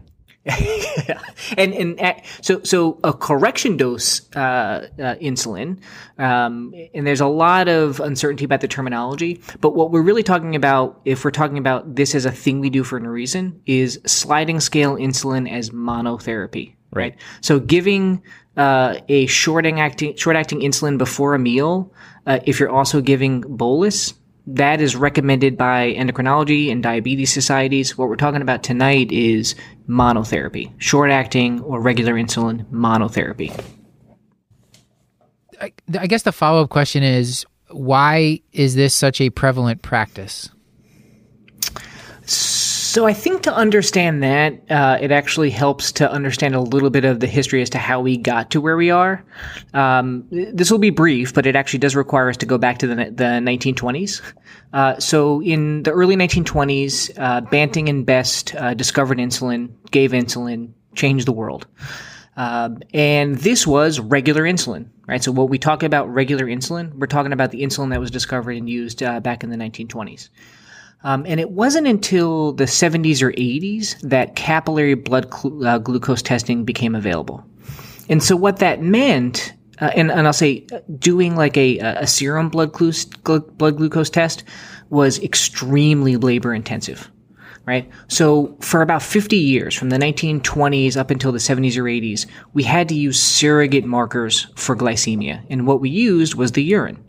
*laughs* and and uh, so so a correction dose uh, uh, insulin, um, and there's a lot of uncertainty about the terminology. But what we're really talking about, if we're talking about this as a thing we do for a reason, is sliding scale insulin as monotherapy. Right. So giving uh, a short acting short acting insulin before a meal, uh, if you're also giving bolus, that is recommended by endocrinology and diabetes societies. What we're talking about tonight is monotherapy, short acting or regular insulin monotherapy. I, I guess the follow up question is why is this such a prevalent practice? So I think to understand that, uh, it actually helps to understand a little bit of the history as to how we got to where we are. Um, this will be brief, but it actually does require us to go back to the, the 1920s. Uh, so in the early 1920s, uh, Banting and Best uh, discovered insulin, gave insulin, changed the world. Um, and this was regular insulin, right? So what we talk about regular insulin, we're talking about the insulin that was discovered and used uh, back in the 1920s. Um, and it wasn't until the 70s or 80s that capillary blood glu- uh, glucose testing became available. And so what that meant, uh, and, and I'll say uh, doing like a, a serum blood, glu- glu- blood glucose test was extremely labor intensive. Right. So for about 50 years, from the 1920s up until the 70s or 80s, we had to use surrogate markers for glycemia. And what we used was the urine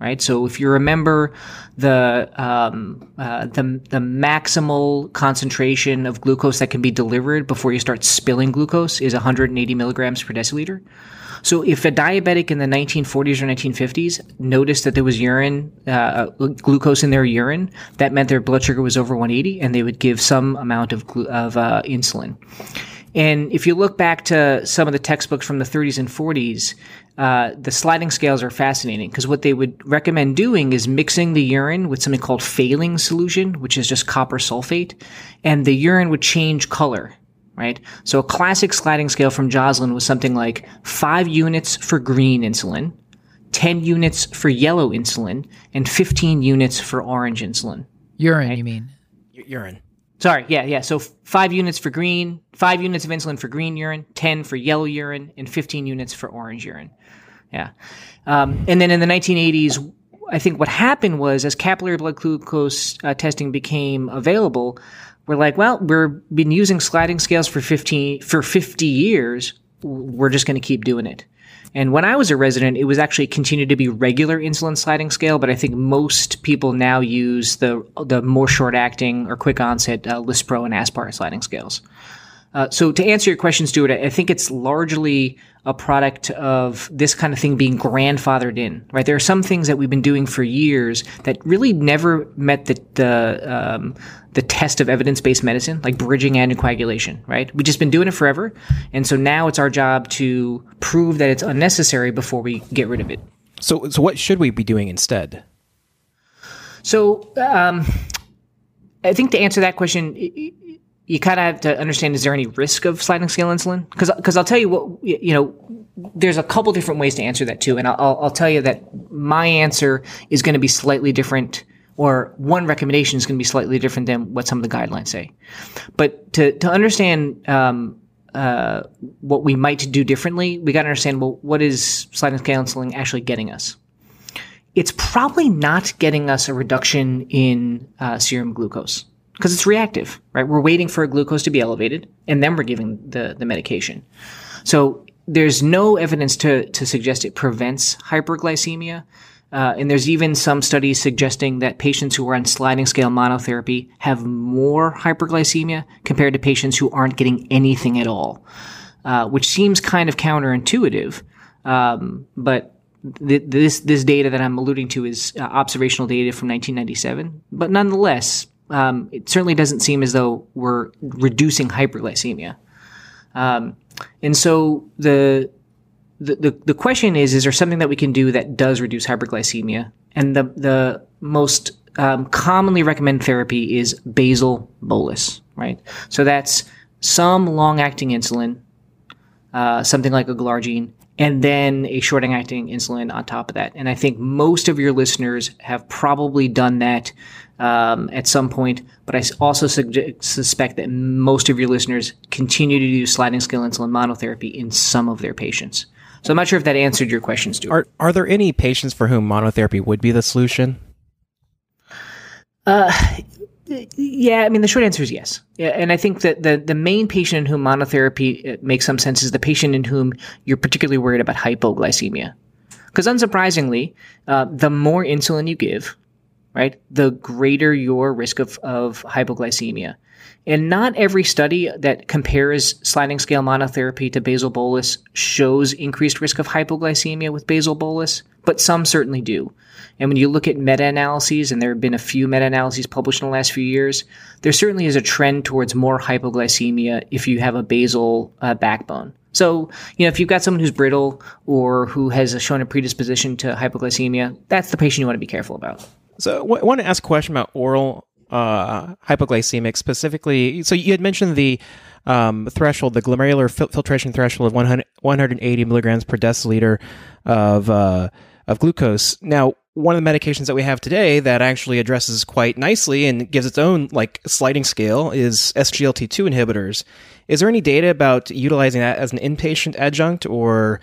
right? So if you remember the um, uh, the the maximal concentration of glucose that can be delivered before you start spilling glucose is 180 milligrams per deciliter. So if a diabetic in the 1940s or 1950s noticed that there was urine uh, glucose in their urine, that meant their blood sugar was over 180, and they would give some amount of glu- of uh, insulin. And if you look back to some of the textbooks from the 30s and 40s, uh, the sliding scales are fascinating because what they would recommend doing is mixing the urine with something called Fehling solution, which is just copper sulfate, and the urine would change color. Right? So a classic sliding scale from Joslin was something like five units for green insulin, 10 units for yellow insulin, and 15 units for orange insulin. Urine, you mean? U- urine. Sorry, yeah, yeah. So five units for green, five units of insulin for green urine, 10 for yellow urine, and 15 units for orange urine. Yeah. Um, and then in the 1980s, I think what happened was as capillary blood glucose uh, testing became available, we're like, well, we've been using sliding scales for 15, for 50 years. We're just going to keep doing it. And when I was a resident, it was actually continued to be regular insulin sliding scale, but I think most people now use the the more short acting or quick onset uh, Lispro and Aspart sliding scales. Uh, so to answer your question, Stuart, I think it's largely a product of this kind of thing being grandfathered in, right? There are some things that we've been doing for years that really never met the the, um, the test of evidence based medicine, like bridging anticoagulation, right? We've just been doing it forever, and so now it's our job to prove that it's unnecessary before we get rid of it. So, so what should we be doing instead? So, um, I think to answer that question, you kind of have to understand is there any risk of sliding scale insulin? Because I'll tell you what, you know, there's a couple different ways to answer that too. And I'll, I'll tell you that my answer is going to be slightly different, or one recommendation is going to be slightly different than what some of the guidelines say. But to, to understand um, uh, what we might do differently, we got to understand well, what is sliding scale insulin actually getting us? It's probably not getting us a reduction in uh, serum glucose because it's reactive, right? We're waiting for glucose to be elevated and then we're giving the, the medication. So there's no evidence to, to suggest it prevents hyperglycemia. Uh, and there's even some studies suggesting that patients who are on sliding scale monotherapy have more hyperglycemia compared to patients who aren't getting anything at all, uh, which seems kind of counterintuitive. Um, but th- this this data that I'm alluding to is uh, observational data from 1997. But nonetheless, um, it certainly doesn't seem as though we're reducing hyperglycemia. Um, and so the, the, the the question is: Is there something that we can do that does reduce hyperglycemia? And the the most um, commonly recommended therapy is basal bolus, right? So that's some long-acting insulin, uh, something like a glargine, and then a short-acting insulin on top of that. And I think most of your listeners have probably done that um, at some point, but I also su- suspect that most of your listeners continue to do sliding scale insulin monotherapy in some of their patients. So I'm not sure if that answered your question, Stuart. Are are there any patients for whom monotherapy would be the solution? Uh, yeah, I mean the short answer is yes. Yeah, and I think that the the main patient in whom monotherapy uh, makes some sense is the patient in whom you're particularly worried about hypoglycemia. Because unsurprisingly, uh, the more insulin you give, right, the greater your risk of, of hypoglycemia. And not every study that compares sliding scale monotherapy to basal bolus shows increased risk of hypoglycemia with basal bolus, but some certainly do. And when you look at meta analyses, and there have been a few meta analyses published in the last few years, there certainly is a trend towards more hypoglycemia if you have a basal uh, backbone. So, you know, if you've got someone who's brittle or who has shown a predisposition to hypoglycemia, that's the patient you want to be careful about. So I want to ask a question about oral uh, hypoglycemic specifically. So you had mentioned the um, threshold, the glomerular fil- filtration threshold of 100, 180 milligrams per deciliter of uh, of glucose. Now, one of the medications that we have today that actually addresses quite nicely and gives its own like sliding scale is SGLT2 inhibitors. Is there any data about utilizing that as an inpatient adjunct or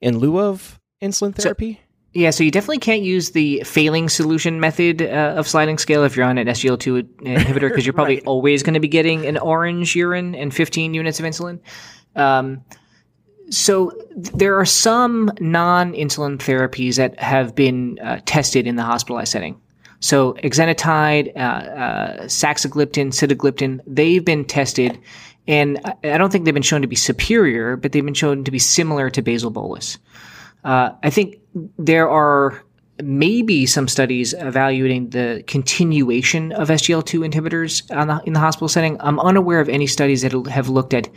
in lieu of insulin therapy? So- yeah, so you definitely can't use the Fehling solution method uh, of sliding scale if you're on an SGLT2 inhibitor because you're *laughs* probably right. always going to be getting an orange urine and 15 units of insulin. Um, so there are some non-insulin therapies that have been uh, tested in the hospitalized setting. So exenatide, uh, uh, saxagliptin, sitagliptin, they've been tested, and I don't think they've been shown to be superior, but they've been shown to be similar to basal bolus. Uh, I think there are maybe some studies evaluating the continuation of SGL2 inhibitors the, in the hospital setting. I'm unaware of any studies that have looked at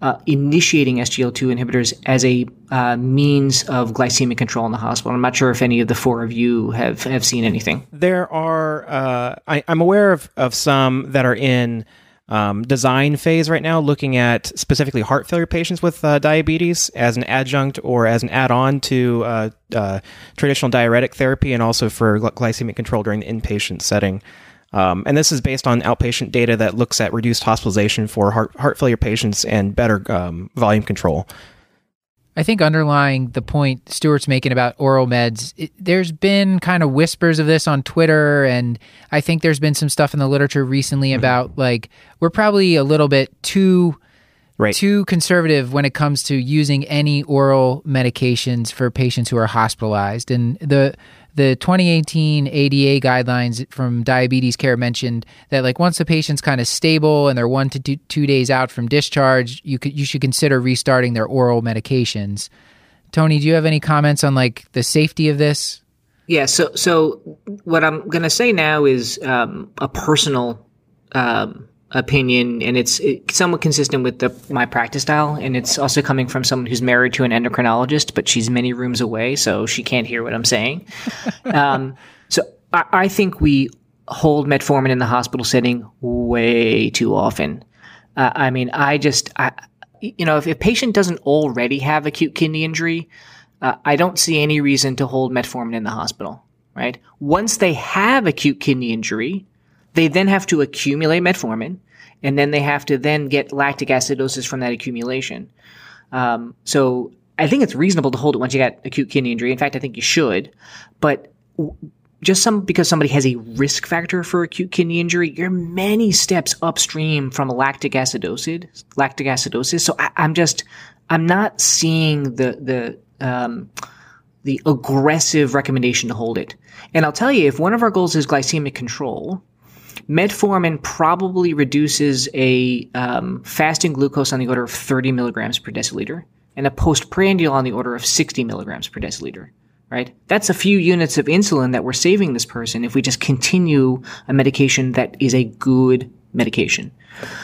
uh, initiating SGL2 inhibitors as a uh, means of glycemic control in the hospital. I'm not sure if any of the four of you have, have seen anything. There are, uh, I, am aware of, of some that are in um, design phase right now, looking at specifically heart failure patients with uh, diabetes as an adjunct or as an add-on to uh, uh, traditional diuretic therapy, and also for glycemic control during the inpatient setting. Um, and this is based on outpatient data that looks at reduced hospitalization for heart, heart failure patients and better um, volume control. I think underlying the point Stuart's making about oral meds, it, there's been kind of whispers of this on Twitter, and I think there's been some stuff in the literature recently Mm-hmm. about like we're probably a little bit too Right. too conservative when it comes to using any oral medications for patients who are hospitalized. And the the 2018 ADA guidelines from diabetes care mentioned that like once the patient's kind of stable and they're one to two, two days out from discharge, you could you should consider restarting their oral medications. Tony, do you have any comments on like the safety of this? Yeah. So, so what I'm going to say now is um, a personal um, opinion, and it's, it's somewhat consistent with the, my practice style, and it's also coming from someone who's married to an endocrinologist, but she's many rooms away, so she can't hear what I'm saying. *laughs* um, so, I, I think we hold metformin in the hospital setting way too often. Uh, I mean, I just, I, you know, if a patient doesn't already have acute kidney injury, uh, I don't see any reason to hold metformin in the hospital, right? Once they have acute kidney injury, they then have to accumulate metformin, and then they have to then get lactic acidosis from that accumulation. Um, so I think it's reasonable to hold it once you got acute kidney injury. In fact, I think you should, but w- just some because somebody has a risk factor for acute kidney injury, you're many steps upstream from lactic acidosis. Lactic acidosis. So I, I'm just I'm not seeing the the um, the aggressive recommendation to hold it. And I'll tell you, if one of our goals is glycemic control, metformin probably reduces a um, fasting glucose on the order of 30 milligrams per deciliter and a postprandial on the order of 60 milligrams per deciliter. Right? That's a few units of insulin that we're saving this person if we just continue a medication that is a good medication.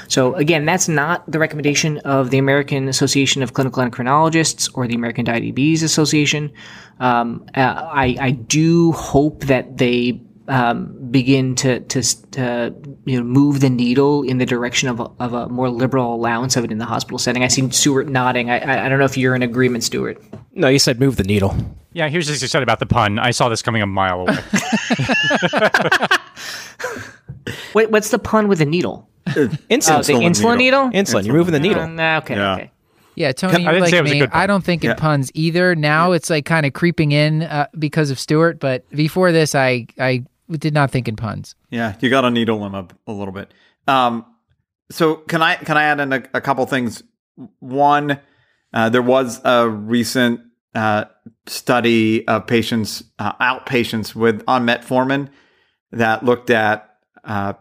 So again, that's not the recommendation of the American Association of Clinical Endocrinologists or the American Diabetes Association. Um, uh, I, I do hope that they um, begin to, to, to you know, move the needle in the direction of a, of a more liberal allowance of it in the hospital setting. I see Stuart nodding. I, I, I don't know if you're in agreement, Stuart. No, you said move the needle. Yeah, here's what you said about the pun. I saw this coming a mile away. *laughs* What, what's the pun with the needle? Insulin. Oh, the insulin needle? Insulin. You're moving the needle. Uh, nah, okay, Yeah. okay. Yeah, Tony, I you're didn't say it like was a me. good pun. I don't think in Yeah. puns either. Now it's like kind of creeping in uh, because of Stuart, but before this, I I did not think in puns. Yeah, you got to needle them a, a little bit. Um, so can I can I add in a, a couple things? One, uh, there was a recent uh, study of patients, uh, outpatients with on metformin, that looked at uh,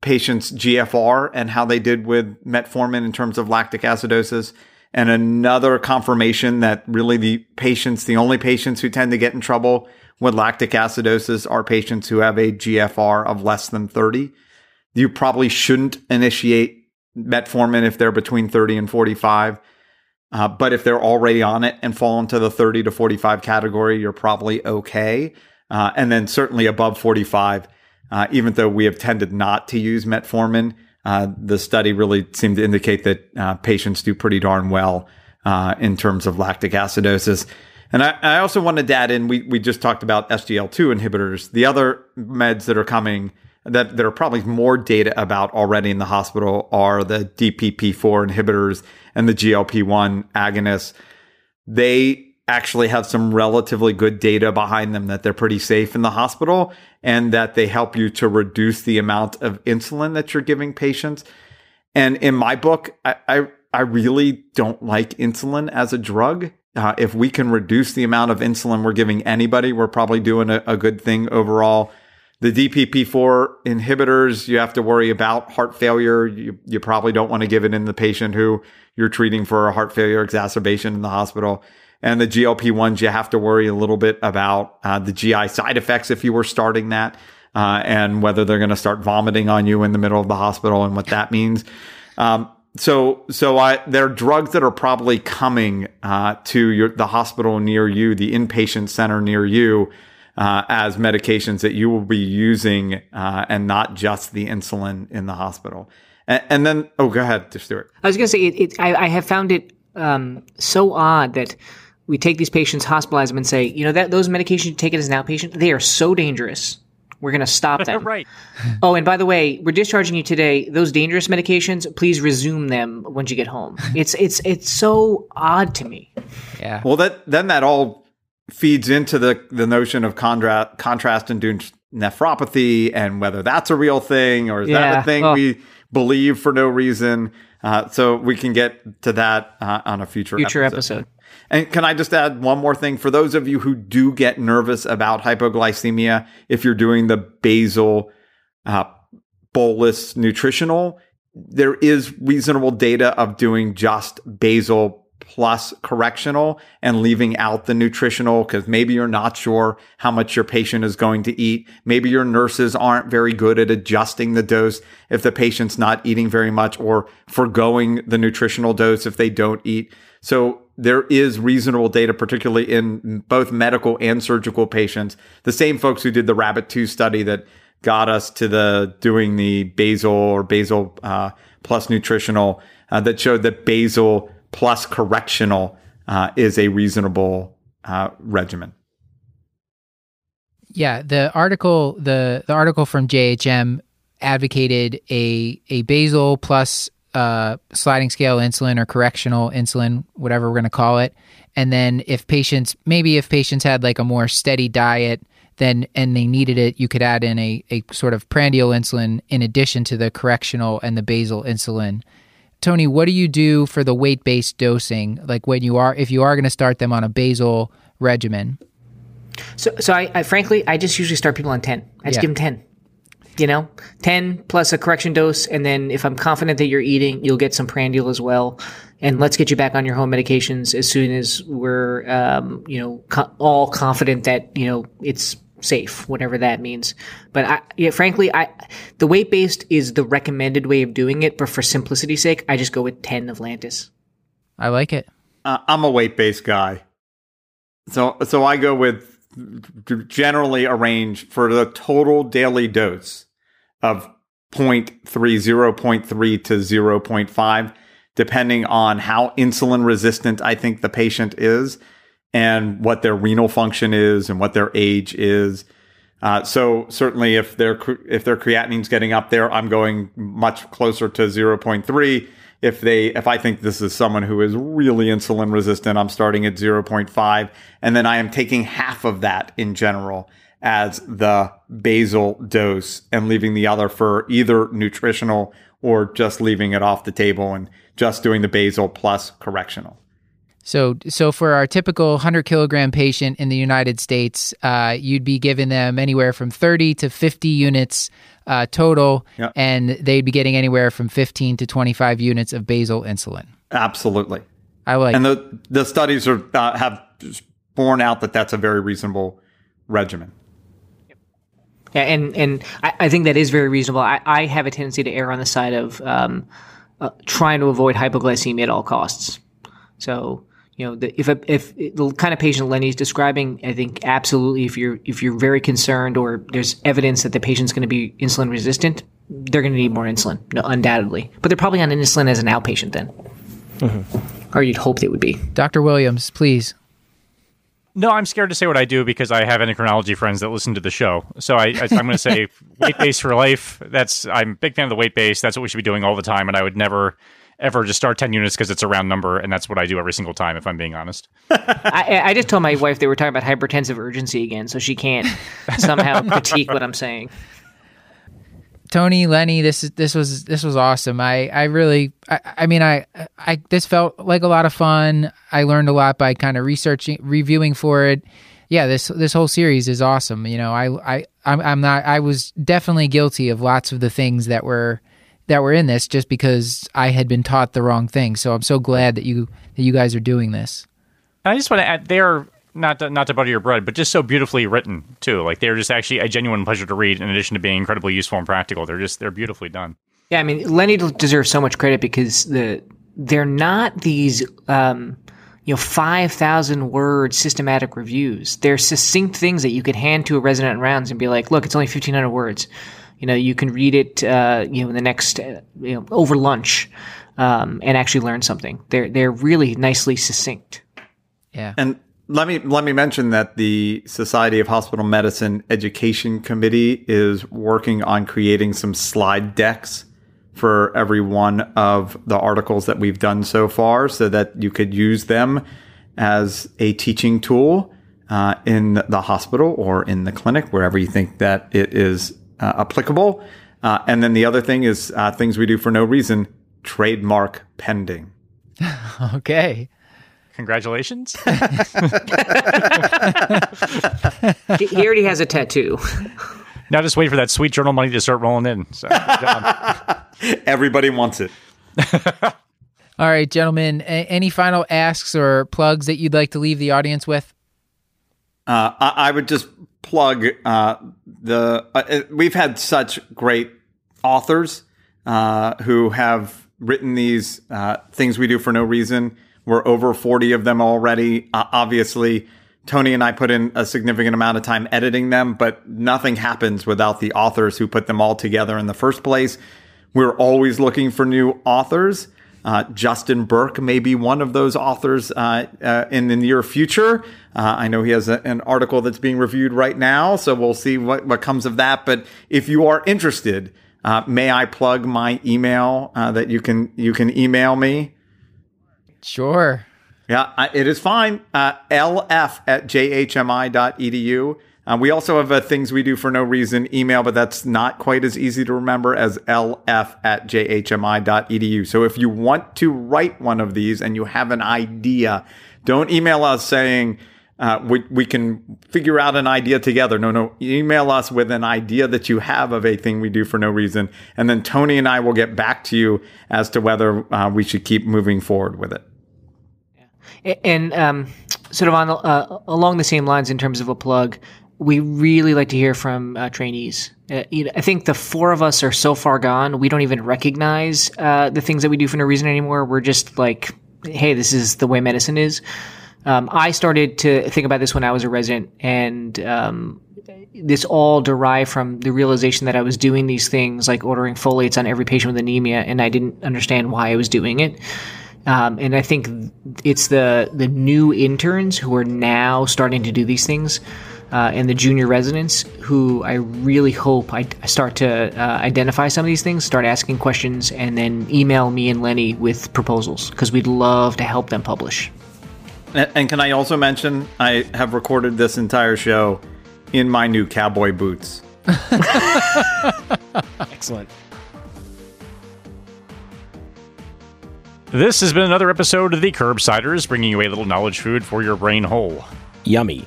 patients' GFR and how they did with metformin in terms of lactic acidosis. And another confirmation that really the patients, the only patients who tend to get in trouble with lactic acidosis are patients who have a GFR of less than 30. You probably shouldn't initiate metformin if they're between 30 and 45. Uh, but if they're already on it and fall into the 30 to 45 category, you're probably okay. Uh, and then certainly above 45, uh, even though we have tended not to use metformin, uh, the study really seemed to indicate that uh, patients do pretty darn well uh, in terms of lactic acidosis. And I, I also wanted to add in, we, we just talked about SGLT2 inhibitors. The other meds that are coming that there are probably more data about already in the hospital are the DPP4 inhibitors and the GLP1 agonists. They actually have some relatively good data behind them that they're pretty safe in the hospital and that they help you to reduce the amount of insulin that you're giving patients. And in my book, I, I, I really don't like insulin as a drug. Uh, if we can reduce the amount of insulin we're giving anybody, we're probably doing a, a good thing overall. The DPP4 inhibitors, you have to worry about heart failure. You, you probably don't want to give it in the patient who you're treating for a heart failure exacerbation in the hospital. And the GLP ones, you have to worry a little bit about uh, the GI side effects if you were starting that, uh, and whether they're going to start vomiting on you in the middle of the hospital and what that means. Um, so, so I, there are drugs that are probably coming uh, to your, the hospital near you, the inpatient center near you, uh, as medications that you will be using, uh, and not just the insulin in the hospital. And, and then, oh, go ahead, Stuart. I was going to say, it, it, I, I have found it um, so odd that we take these patients, hospitalize them, and say, you know, that those medications you take it as an outpatient, they are so dangerous. We're going to stop *laughs* them. right. Oh, and by the way, we're discharging you today. Those dangerous medications, please resume them once you get home. It's it's it's so odd to me. Yeah. Well, that then that all feeds into the the notion of contra- contrast induced nephropathy and whether that's a real thing or is that a thing Oh. we believe for no reason. Uh, so we can get to that uh, on a future Future episode. And can I just add one more thing for those of you who do get nervous about hypoglycemia if you're doing the basal uh, bolus nutritional, there is reasonable data of doing just basal plus correctional and leaving out the nutritional because maybe you're not sure how much your patient is going to eat. Maybe your nurses aren't very good at adjusting the dose if the patient's not eating very much or foregoing the nutritional dose if they don't eat. So there is reasonable data, particularly in both medical and surgical patients. The same folks who did the Rabbit 2 study that got us to the doing the basal or basal uh, plus nutritional uh, that showed that basal plus correctional uh, is a reasonable uh, regimen. Yeah, the article the the article from JHM advocated a a basal plus uh, sliding scale insulin or correctional insulin, whatever we're going to call it. And then if patients maybe if patients had like a more steady diet, then and they needed it, you could add in a, a sort of prandial insulin in addition to the correctional and the basal insulin. Tony, what do you do for the weight based dosing? Like when you are if you are going to start them on a basal regimen? So, so I, I frankly, I just usually start people on ten. I just Yeah. give them ten. You know, ten plus a correction dose, and then if I'm confident that you're eating, you'll get some prandial as well. And let's get you back on your home medications as soon as we're, um, you know, co- all confident that you know it's safe, whatever that means. But I, yeah, frankly, I the weight based is the recommended way of doing it. But for simplicity's sake, I just go with ten of Lantus. I like it. Uh, I'm a weight based guy, so so I go with generally a range for the total daily dose of 0.3, 0.3 to 0.5, depending on how insulin resistant I think the patient is and what their renal function is and what their age is. Uh, so certainly, if their if their creatinine's getting up there, I'm going much closer to 0.3. If they if I think this is someone who is really insulin resistant, I'm starting at 0.5, and then I am taking half of that in general as the basal dose and leaving the other for either nutritional or just leaving it off the table and just doing the basal plus correctional. So, so for our typical 100 kilogram patient in the United States, uh, you'd be giving them anywhere from 30 to 50 units uh, total, Yeah. and they'd be getting anywhere from 15 to 25 units of basal insulin. Absolutely. I like. and the the studies are uh, have borne out that that's a very reasonable regimen. Yeah, and and I, I think that is very reasonable. I, I have a tendency to err on the side of um, uh, trying to avoid hypoglycemia at all costs. So you know, the, if a, if the kind of patient Lenny's describing, I think absolutely, if you're if you're very concerned or there's evidence that the patient's going to be insulin resistant, they're going to need more insulin, no, undoubtedly. But they're probably on insulin as an outpatient then, mm-hmm. or you'd hope they would be. Dr. Williams, please. No, I'm scared to say what I do because I have endocrinology friends that listen to the show. So I, I, I'm going to say *laughs* weight based for life. That's I'm a big fan of the weight base. That's what we should be doing all the time. And I would never ever just start 10 units because it's a round number, and that's what I do every single time. If I'm being honest. *laughs* I, I just told my wife they were talking about hypertensive urgency again, so she can't somehow *laughs* critique what I'm saying. Tony, Lenny, this is this was this was awesome. I I really I, I mean I I this felt like a lot of fun. I learned a lot by kind of researching, reviewing for it. Yeah, this this whole series is awesome. You know, I I I'm, I'm not I was definitely guilty of lots of the things that were that were in this just because I had been taught the wrong thing. So I'm so glad that you that you guys are doing this. And I just want to add, they are not to, not to butter your bread, but just so beautifully written too. Like they're just actually a genuine pleasure to read. In addition to being incredibly useful and practical, they're just they're beautifully done. Yeah, I mean, Lenny deserves so much credit because the they're not these um, you know five thousand word systematic reviews. They're succinct things that you could hand to a resident in rounds and be like, "Look, it's only fifteen hundred words. You know, you can read it. Uh, you know, in the next uh, you know over lunch." Um, and actually learn something. They're they're really nicely succinct. Yeah. And let me let me mention that the Society of Hospital Medicine Education Committee is working on creating some slide decks for every one of the articles that we've done so far, so that you could use them as a teaching tool uh, in the hospital or in the clinic, wherever you think that it is uh, applicable. Uh, and then the other thing is uh, things we do for no reason, trademark pending. *laughs* Okay. Congratulations. *laughs* he he already has a tattoo. *laughs* now just wait for that sweet journal money to start rolling in. So. Everybody wants it. All right, gentlemen. A- any final asks or plugs that you'd like to leave the audience with? Uh, I, I would just plug uh, the. Uh, we've had such great authors uh, who have written these uh, things we do for no reason. We're over 40 of them already. Obviously, Tony and I put in a significant amount of time editing them, but nothing happens without the authors who put them all together in the first place. We're always looking for new authors. Uh, Justin Berk may be one of those authors uh, in the near future. Uh, I know he has a, an article that's being reviewed right now, so we'll see what, what comes of that. But if you are interested, uh, may I plug my email uh, that you can you can email me? Sure. Yeah, I, it is fine. Uh, lf at jhmi.edu. Uh, we also have a things we do for no reason email, but that's not quite as easy to remember as lf at jhmi.edu. So if you want to write one of these and you have an idea, don't email us saying, uh, we, we can figure out an idea together. No, no, email us with an idea that you have of a thing we do for no reason. And then Tony and I will get back to you as to whether uh, we should keep moving forward with it. Yeah. And um, sort of on uh, along the same lines in terms of a plug, we really like to hear from uh, trainees. Uh, you know, I think the four of us are so far gone, we don't even recognize the things that we do for no reason anymore. We're just like, hey, this is the way medicine is. Um, I started to think about this when I was a resident, and um, this all derived from the realization that I was doing these things like ordering folates on every patient with anemia, and I didn't understand why I was doing it. Um, and I think it's the the new interns who are now starting to do these things, uh, and the junior residents who I really hope I, I start to uh, identify some of these things, start asking questions, and then email me and Lenny with proposals because we'd love to help them publish. And, and can I also mention I have recorded this entire show in my new cowboy boots. *laughs* Excellent. this has been another episode of the Curbsiders, bringing you a little knowledge food for your brain hole. Yummy.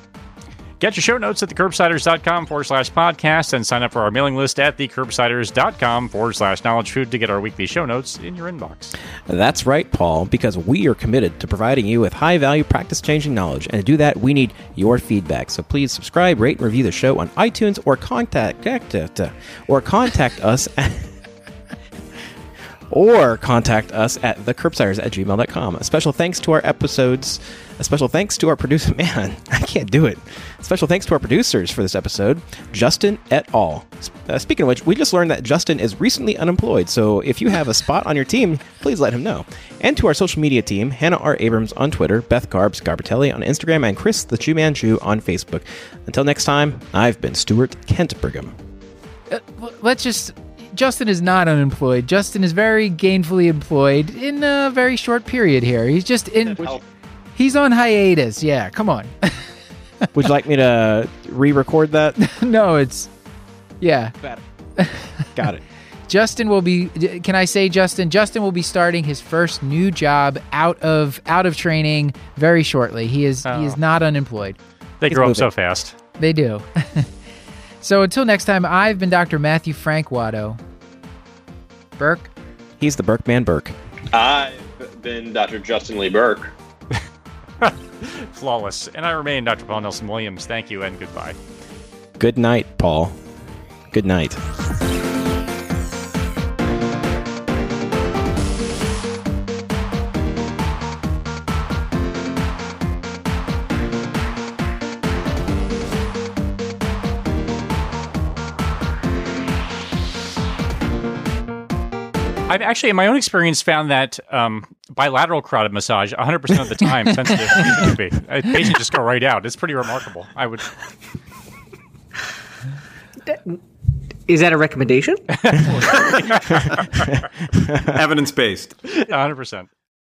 Get your show notes at thecurbsiders.com forward slash podcast and sign up for our mailing list at thecurbsiders.com forward slash knowledge food to get our weekly show notes in your inbox. That's right, Paul, because we are committed to providing you with high value practice changing knowledge. And to do that, we need your feedback. So please subscribe, rate, and review the show on iTunes or contact uh, or contact us at *laughs* or contact us at thecurbsiders at gmail.com. A special thanks to our episodes. A special thanks to our producer. *laughs* Man, I can't do it. A special thanks to our producers for this episode, Justin et al. Uh, speaking of which, we just learned that Justin is recently unemployed, so if you have a spot on your team, please let him know. And to our social media team, Hannah R. Abrams on Twitter, Beth Garbs Garbitelli on Instagram, and Chris the Chiu Man Chiu on Facebook. Until next time, I've been Stuart Kent Brigham. Uh, let's just. Justin is not unemployed. Justin is very gainfully employed in a very short period here. He's just in. He's on hiatus. Yeah, come on. *laughs* Would you like me to re record that? *laughs* no, it's. Yeah. *laughs* Got it. Justin will be can I say Justin Justin will be starting his first new job out of out of training very shortly. He is he is Oh. not unemployed. They He's grow up so fast. They do. So until next time, I've been Dr. Matthew Frank Watto. Berk. He's the Burkman Berk. I've been Dr. Justin Lee Berk. *laughs* Flawless. And I remain Dr. Paul Nelson Williams. Thank you and goodbye. Good night, Paul. Good night. I've actually, in my own experience, found that um, bilateral carotid massage 100% of the time sensitive to be. *laughs* A patient just go right out. It's pretty remarkable. I would. Is that a recommendation? Evidence based. 100%.